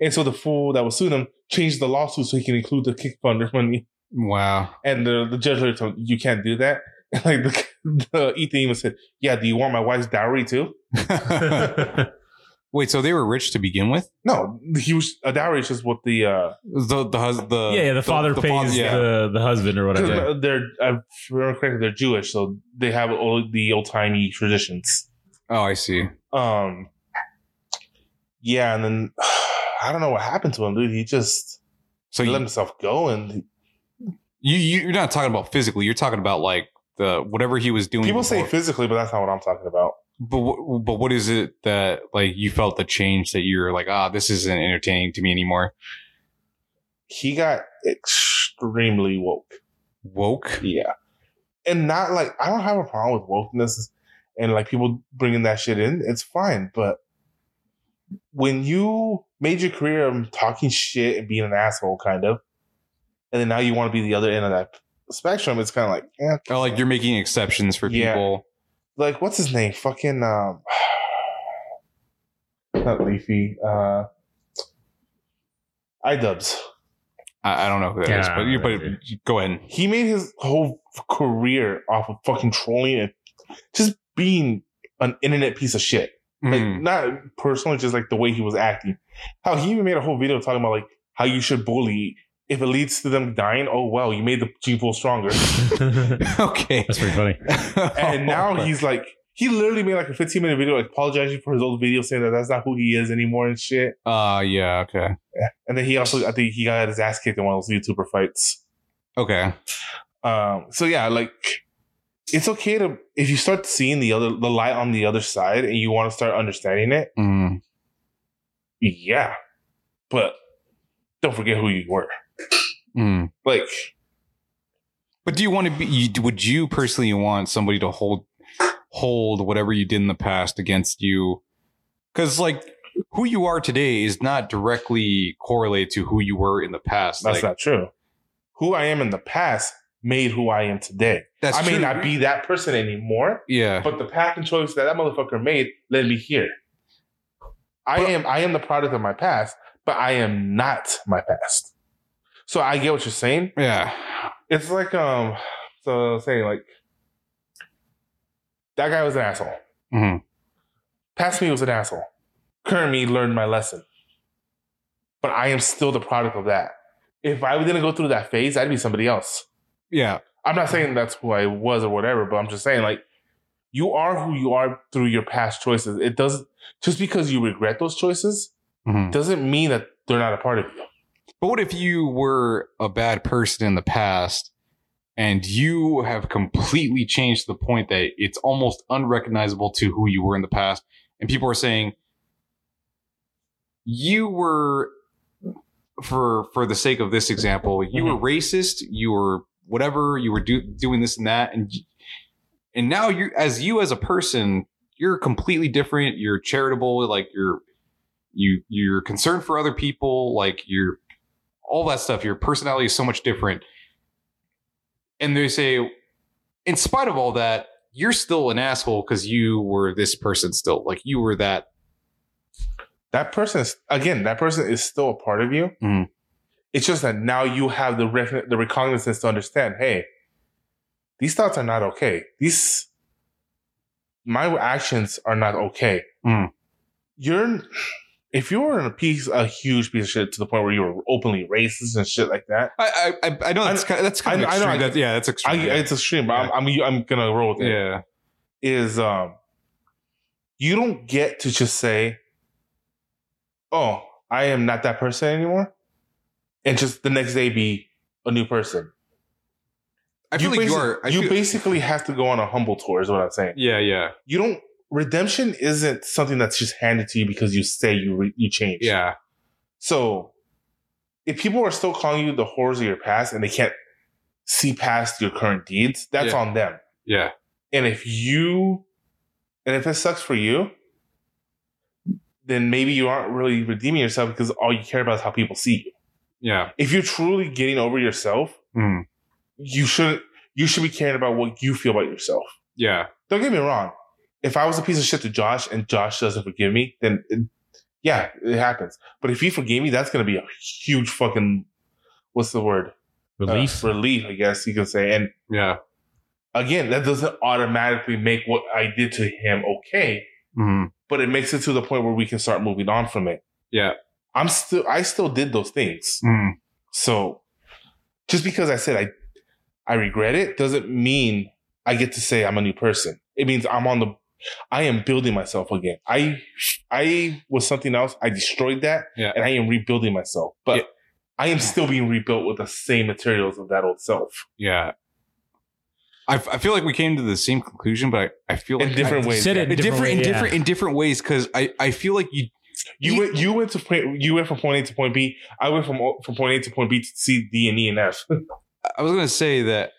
And so the fool that was suing them changed the lawsuit so he can include the kickfunder money. Wow. And the, the judge later told him, you can't do that. And [LAUGHS] like the, the Ethan even said, yeah, do you want my wife's dowry too? [LAUGHS] [LAUGHS] Wait, so they were rich to begin with? No, he was a dowry is just what the uh The the hus- the yeah, yeah, the father pays father- yeah. the, the husband or whatever. they're I remember correctly they're Jewish, so they have all the old timey traditions. Oh, I see. Um, yeah, and then [SIGHS] I don't know what happened to him, dude. He just So he let you, himself go, and you you're not talking about physically. You're talking about like the whatever he was doing. people say physically, but that's not what I'm talking about. But what, but what is it that like you felt the change that you're like ah this isn't entertaining to me anymore? He got extremely woke. Woke. Yeah. And not like, I don't have a problem with wokeness and like people bringing that shit in. It's fine. But when you made your career of talking shit and being an asshole, kind of, and then now you want to be the other end of that spectrum, it's kind of like, eh, Oh, like you're making exceptions for Yeah. people. Like, what's his name? Fucking, um, [SIGHS] not Leafy, uh, iDubbbz. I, I don't know who that is, Yeah, but you but maybe. go ahead. he made his whole career off of fucking trolling and just being an internet piece of shit. Like Mm. not personally, just like the way he was acting. How he even made a whole video talking about like how you should bully if it leads to them dying. Oh well, you made the gene pool stronger. [LAUGHS] okay. That's pretty funny. [LAUGHS] and now he's like, he literally made like a 15 minute video like apologizing for his old video, saying that that's not who he is anymore and shit. Uh yeah, okay. And then he also, I think he got his ass kicked in one of those YouTuber fights. Okay. Um, so yeah, like it's okay to if you start seeing the other the light on the other side and you want to start understanding it, Mm. yeah. But don't forget who you were. Mm. Like, But do you want to be you, would you personally want somebody to hold hold whatever you did in the past against you? Cuz like who you are today is not directly correlated to who you were in the past. that's like, not true. Who I am in the past made who I am today. that's I may true. not be that person anymore, Yeah. but the path and choice that that motherfucker made led me here. I But- am I am the product of my past, but I am not my past. So I get what you're saying. yeah. It's like um so saying like that guy was an asshole. Mm-hmm. Past me was an asshole. Current me learned my lesson. But I am still the product of that. If I didn't go through that phase, I'd be somebody else. Yeah. I'm not saying that's who I was or whatever, but I'm just saying like you are who you are through your past choices. It doesn't just because you regret those choices Mhm. doesn't mean that they're not a part of you. But what if you were a bad person in the past and you have completely changed to the point that it's almost unrecognizable to who you were in the past? And people are saying you were for for the sake of this example, you were mm-hmm. racist, you were whatever, you were do, doing this and that and and now you as you as a person, you're completely different, you're charitable, like you're you you're concerned for other people, like you're all that stuff. Your personality is so much different. And they say, in spite of all that, you're still an asshole because you were this person still. Like you were that. That person is again, that person is still a part of you. Mhm. It's just that now you have the rec- the recognizance to understand, hey, these thoughts are not okay. These my actions are not okay. Mhm. You're if you were in a piece a huge piece of shit to the point where you were openly racist and shit like that, I I, I know that's kind of, that's kind of I- I know, extreme. That- yeah, that's I, extreme. it's extreme, but I'm, I'm I'm gonna roll with it. yeah. is um you don't get to just say, "Oh, I am not that person anymore," and just the next day be a new person. I feel like you are. I you feel- basically have to go on a humble tour. Is what I'm saying. yeah, yeah, You don't. Redemption isn't something that's just handed to you because you say you re, you change. yeah. So, if people are still calling you the horrors of your past and they can't see past your current deeds, that's Yeah. on them. Yeah. And if you, and if it sucks for you, then maybe you aren't really redeeming yourself because all you care about is how people see you. Yeah. If you're truly getting over yourself, Mm. you shouldn't you should be caring about what you feel about yourself. Yeah. Don't get me wrong. If I was a piece of shit to Josh and Josh doesn't forgive me, then it, yeah, it happens. But if he forgave me, that's going to be a huge fucking what's the word? Uh, Relief. relief, I guess you could say. And Yeah. again, that doesn't automatically make what I did to him okay Mhm. but it makes it to the point where we can start moving on from it. Yeah. I'm still, I still did those things. Mhm. So just because I said I, I regret it doesn't mean I get to say I'm a new person. It means I'm on the, I am building myself again. I, I was something else. I destroyed that Yeah. and I am rebuilding myself, but Yeah. I am still being rebuilt with the same materials of that old self Yeah. I, f- I feel like we came to the same conclusion, but I, I feel like in different I ways. said it in different, in way, yeah. different in different ways because I, I feel like you You went, you went to point, you went from point A to point B. I went from from point A to point B to C, D, and E and F. [LAUGHS] I was gonna say that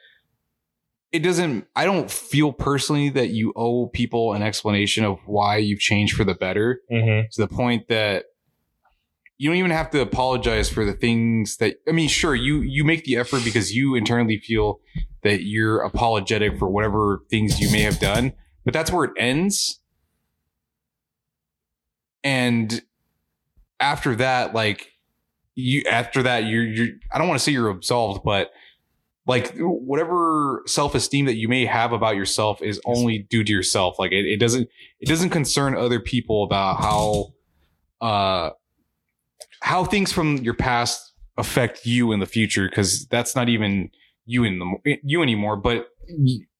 it doesn't I don't feel personally that you owe people an explanation of why you've changed for the better mm-hmm. to the point that you don't even have to apologize for the things that I mean sure you you make the effort because you internally feel that you're apologetic for whatever things you may have done but that's where it ends and after that like you after that you're you're I don't want to say you're absolved but like whatever self-esteem that you may have about yourself is only due to yourself. Like it, it doesn't it doesn't concern other people about how uh how things from your past affect you in the future because that's not even you in the you anymore. But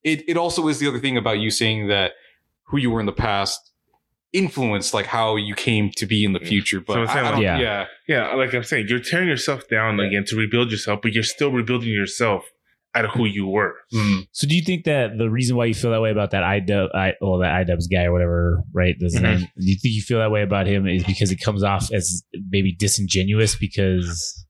it, it also is the other thing about you saying that who you were in the past influenced like how you came to be in the future but So it's I, I kinda don't, like- yeah Yeah, like I'm saying, you're tearing yourself down again to rebuild yourself, but you're still rebuilding yourself out of who you were. Mm. So do you think that the reason why you feel that way about that IDub, I, well, that iDubbbz guy or whatever, right? This Mhm. name, do you think you feel that way about him is because it comes off as maybe disingenuous because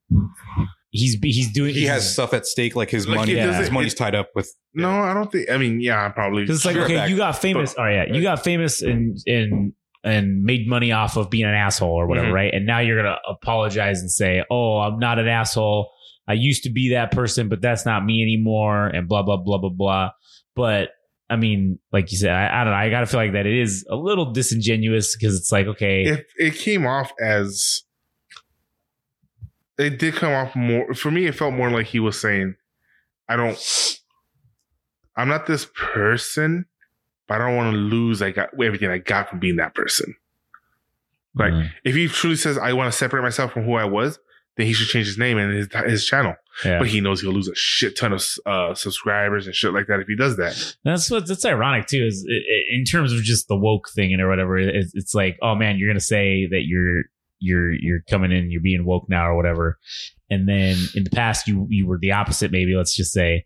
he's he's doing he has stuff at stake like his Like, money it doesn't- his money's tied up with No, I don't think. I mean, yeah, i probably. Because it's like, Sure, okay, back. you got famous. oh yeah, you got famous and and and made money off of being an asshole or whatever, Mhm. right? And now you're gonna apologize and say, "Oh, I'm not an asshole. I used to be that person, but that's not me anymore." And blah blah blah blah blah. But I mean, like you said, I, I don't know. I gotta feel like that it is a little disingenuous because it's like, okay, If it came off as, it did come off more. For me, it felt more like he was saying, "I don't. I'm not this person, but I don't want to lose. I got everything I got from being that person." Like, mm, if he truly says, "I want to separate myself from who I was," then he should change his name and his his channel. yeah. But he knows he'll lose a shit ton of uh, subscribers and shit like that if he does that. That's what that's ironic too. Is i- i- in terms of just the woke thing and or whatever. It's, it's like, oh man, you're gonna say that you're you're you're coming in, you're being woke now or whatever, and then in the past you you were the opposite. Maybe let's just say,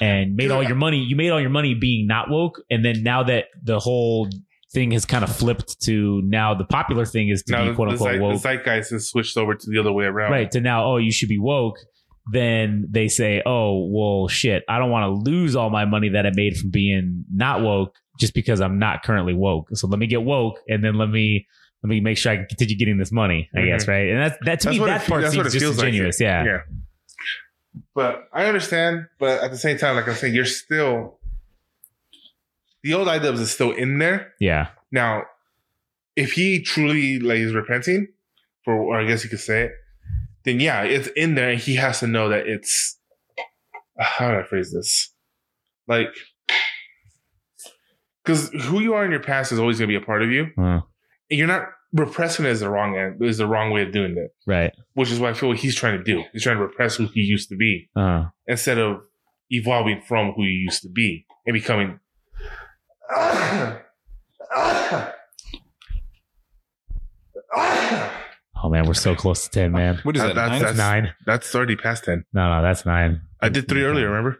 and made all your money. You made all your money being not woke, and then now that the whole thing has kind of flipped to now the popular thing is to Now be quote unquote the woke, zeitgeist has switched over to the other way around. right? To now, oh, you should be woke. Then they say, oh, well, shit, I don't want to lose all my money that I made from being not woke just because I'm not currently woke. So let me get woke and then let me let me make sure I can continue getting this money, I Mhm. guess, right? And that's that to That's me that it part seems feels like. disingenuous. yeah. Yeah. But I understand, but at the same time, like I'm saying, you're still the old iDubbbz is still in there. Yeah. Now, if he truly like is repenting, for or I guess you could say it, then yeah, it's in there, and he has to know that it's how do I phrase this? Like, because who you are in your past is always going to be a part of you, Uh, and you're not repressing is the wrong end is the wrong way of doing it, right. which is what I feel like he's trying to do. He's trying to repress who he used to be Uh, instead of evolving from who you used to be and becoming. oh man, we're so close to ten, man. what is that that's- nine? That's nine. That's already past ten. No, no, that's nine. I did three earlier. Remember?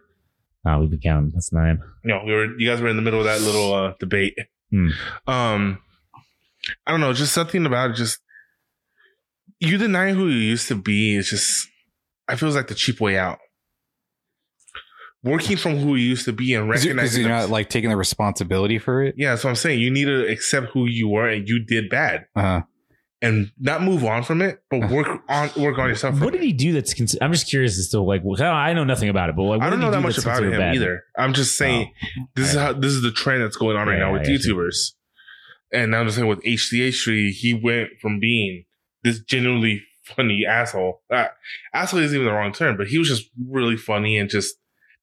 No, we've been counting. That's nine. No, we were. You guys were in the middle of that little uh, debate. Hmm. Um, I don't know. Just something about it, just you denying who you used to be is just. I feels like the cheap way out. Working from who you used to be and because recognizing. you're not like taking the responsibility for it yeah, that's what I'm saying. You need to accept who you were and you did bad, uh and not move on from it, but work on work on yourself. What did he do? That's cons- I'm just curious as to like. I know nothing about it, but like, what I don't did know he that do much about him bad? either. I'm just saying this is how this is the trend that's going on right Yeah, now with I see. YouTubers. And I'm just saying with H3H3, he went from being this genuinely funny asshole. Uh, asshole isn't even the wrong term, but he was just really funny and just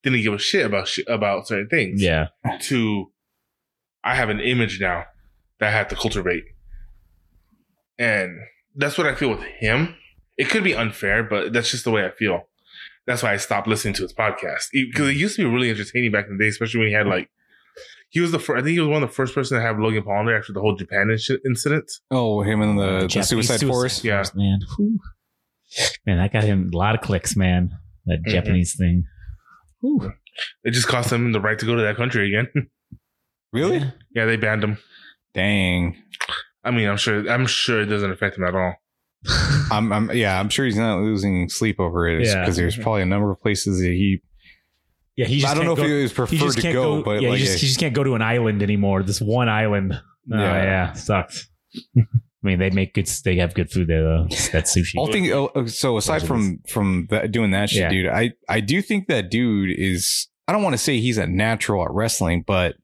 didn't give a shit about shit about certain things. Yeah. To I have an image now that I have to cultivate. And that's what I feel with him. It could be unfair, but that's just the way I feel. That's why I stopped listening to his podcast because it used to be really entertaining back in the day, especially when he had like he was the first. I think he was one of the first person to have Logan Paul on there after the whole Japan inci- incident. Oh, him and the, the Japanese Suicide, Forest. Yeah. man. Whew. Man, that got him a lot of clicks, man. That Mhm. Japanese thing. Whew. It just cost him the right to go to that country again. [LAUGHS] Really? Yeah. yeah, they banned him. Dang. I mean, I'm sure. I'm sure it doesn't affect him at all. [LAUGHS] I'm, I'm, yeah, I'm sure he's not losing sleep over it Yeah. because there's probably a number of places that he. Yeah, he just I don't know can't if go, he was he preferred just to can't go, go, but yeah, like, he, just, he just can't go to an island anymore. This one island. Oh, Yeah. yeah, sucks. I mean, they make good. They have good food there though. That sushi. I'll think. oh, oh, So aside from from that, doing that shit, Yeah. dude, I I do think that dude is. I don't want to say he's a natural at wrestling, but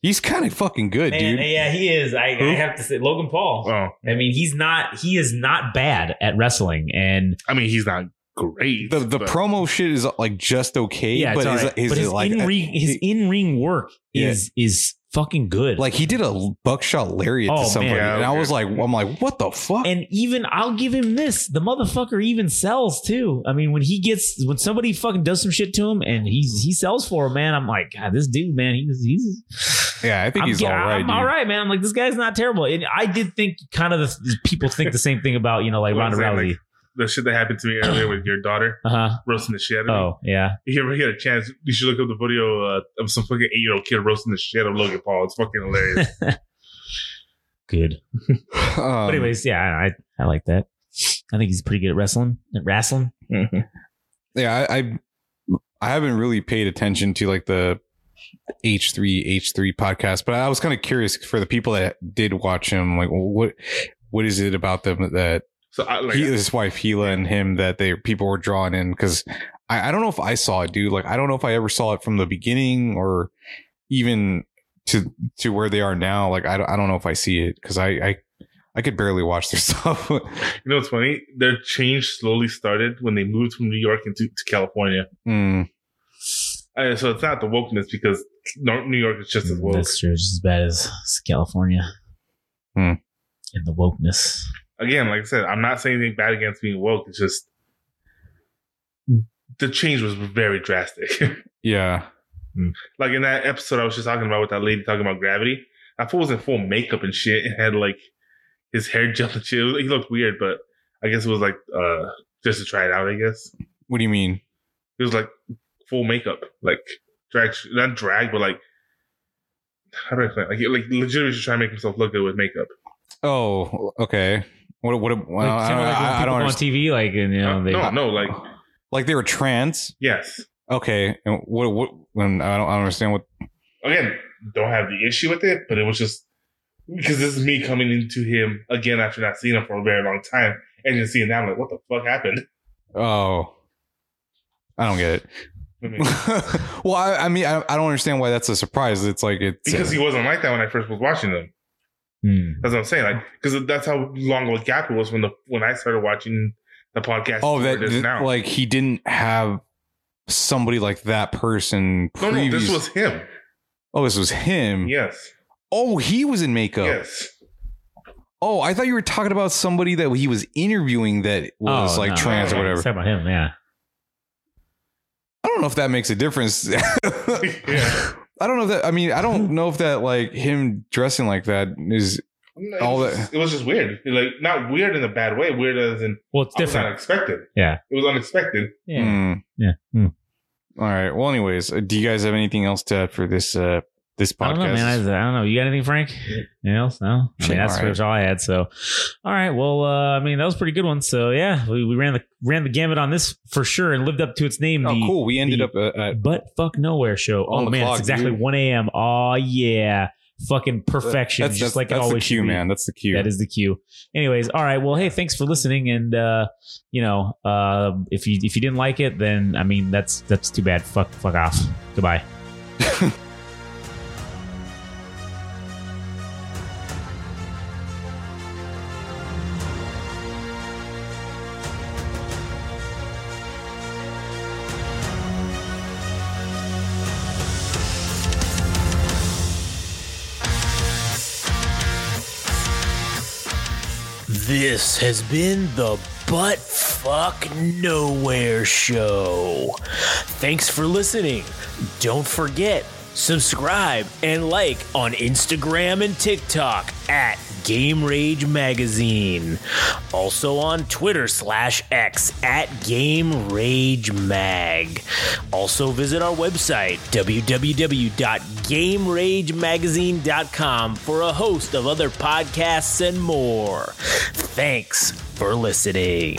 he's kind of fucking good, Man, dude. yeah, he is. I, I have to say, Logan Paul. Oh, I mean, he's not. He is not bad at wrestling, and I mean, he's not great. The the but- promo shit is like just okay, yeah, but it's is, alright. is but his like in ring, his in ring work Yeah. is is fucking good. like he did a buckshot lariat Oh, to somebody, Yeah, and I was like, I'm like, what the fuck? and even I'll give him this: the motherfucker even sells too. I mean, when he gets when somebody fucking does some shit to him and he's he sells for him, man. I'm like, God, this dude, man, he's he's yeah, I think I'm, he's all right. I'm all right, man. I'm like, this guy's not terrible. And I did think kind of the people think the same thing about you know like What Ronda I'm Rousey. like, the shit that happened to me earlier with your daughter [CLEARS THROAT] Uh huh. roasting the shit out of me. Oh yeah. If you ever get a chance, you should look up the video uh, of some fucking eight year old kid roasting the shit out of Logan Paul. It's fucking hilarious. [LAUGHS] Good. [LAUGHS] Um, But anyways, yeah, I I like that. I think he's pretty good at wrestling. At wrestling. yeah, I, I I haven't really paid attention to like the H three H three podcast, but I was kind of curious for the people that did watch him. Like, what what is it about them that so I like he, his wife Hila and him that they people were drawn in? Because I, I don't know if I saw it, dude. Like, I don't know if I ever saw it from the beginning or even to to where they are now. Like, I don't, I don't know if I see it because I, I I could barely watch their [LAUGHS] stuff. you know what's funny? Their change slowly started when they moved from New York into to California. Mm. Uh, so it's not the wokeness because New York is just as woke. That's true. Just as bad as, as California. Hmm. And the wokeness. Again, like I said, I'm not saying anything bad against being woke. It's just the change was very drastic. [LAUGHS] Yeah. like in that episode I was just talking about with that lady talking about gravity. That fool was in full makeup and shit and had like his hair [LAUGHS] gel and shit. Was- He looked weird, but I guess it was like uh just to try it out, I guess. What do you mean? It was like full makeup. Like drag not drag, but like how do I explain? Like like legitimately trying to make himself look good with makeup. Oh, okay. What? What? Well, Like, I, don't, like when I, I don't on understand. TV, like and you know they. no, no, like Like they were trans. yes. Okay. And what? What? When I don't, I don't understand what. Again, don't have the issue with it, but it was just because this is me coming into him again after not seeing him for a very long time and just seeing that I'm like, what the fuck happened? Oh, I don't get it. [LAUGHS] Well, I, I mean, I, I don't understand why that's a surprise. It's like it's because uh, he wasn't like that when I first was watching them. Hmm. That's what I'm saying. Like, because that's how long of a gap it was when the when I started watching the podcast. oh to that where it is now. like he didn't have somebody like that person. no, no, this was him. Oh, this was him. Yes, Oh, he was in makeup. yes. Oh, I thought you were talking about somebody that he was interviewing that was Oh, like no. trans or whatever. Talk about him, yeah. I don't know if that makes a difference. [LAUGHS] [LAUGHS] Yeah. I don't know if that. I mean, I don't [LAUGHS] know if that like him dressing like that is. It All was, that- it was just weird. Like not weird in a bad way. Weird as in Well, it's I was different. unexpected. Yeah. it was unexpected. Yeah. Hmm. Yeah. Hmm. All right. Well, anyways, uh, do you guys have anything else to add for this uh this podcast? I don't know, man. I, I don't know. You got anything, Frank? Anything else? No. I mean, that's all pretty much all I had. So, all right. Well, uh, I mean, that was a pretty good one. So, yeah, we, we ran the ran the gamut on this for sure and lived up to its name. oh, the cool. We ended up uh, at Butt Fuck Nowhere show. Oh man, clock, it's exactly dude. one a.m. Oh yeah, fucking perfection, That's, just that's, like it that's always the cue, should be. man. That's the cue. That is the cue. Anyways, all right. Well, hey, thanks for listening. And uh, you know, uh, if you if you didn't like it, then I mean, that's that's too bad. Fuck fuck off. Goodbye. [LAUGHS] This has been the Butt Fuck Nowhere Show. Thanks for listening. Don't forget, subscribe and like on Instagram and TikTok at Game Rage Magazine. Also on Twitter slash X at Game Rage Mag. Also visit our website, www.gameragemagazine.com, for a host of other podcasts and more. Thanks for listening.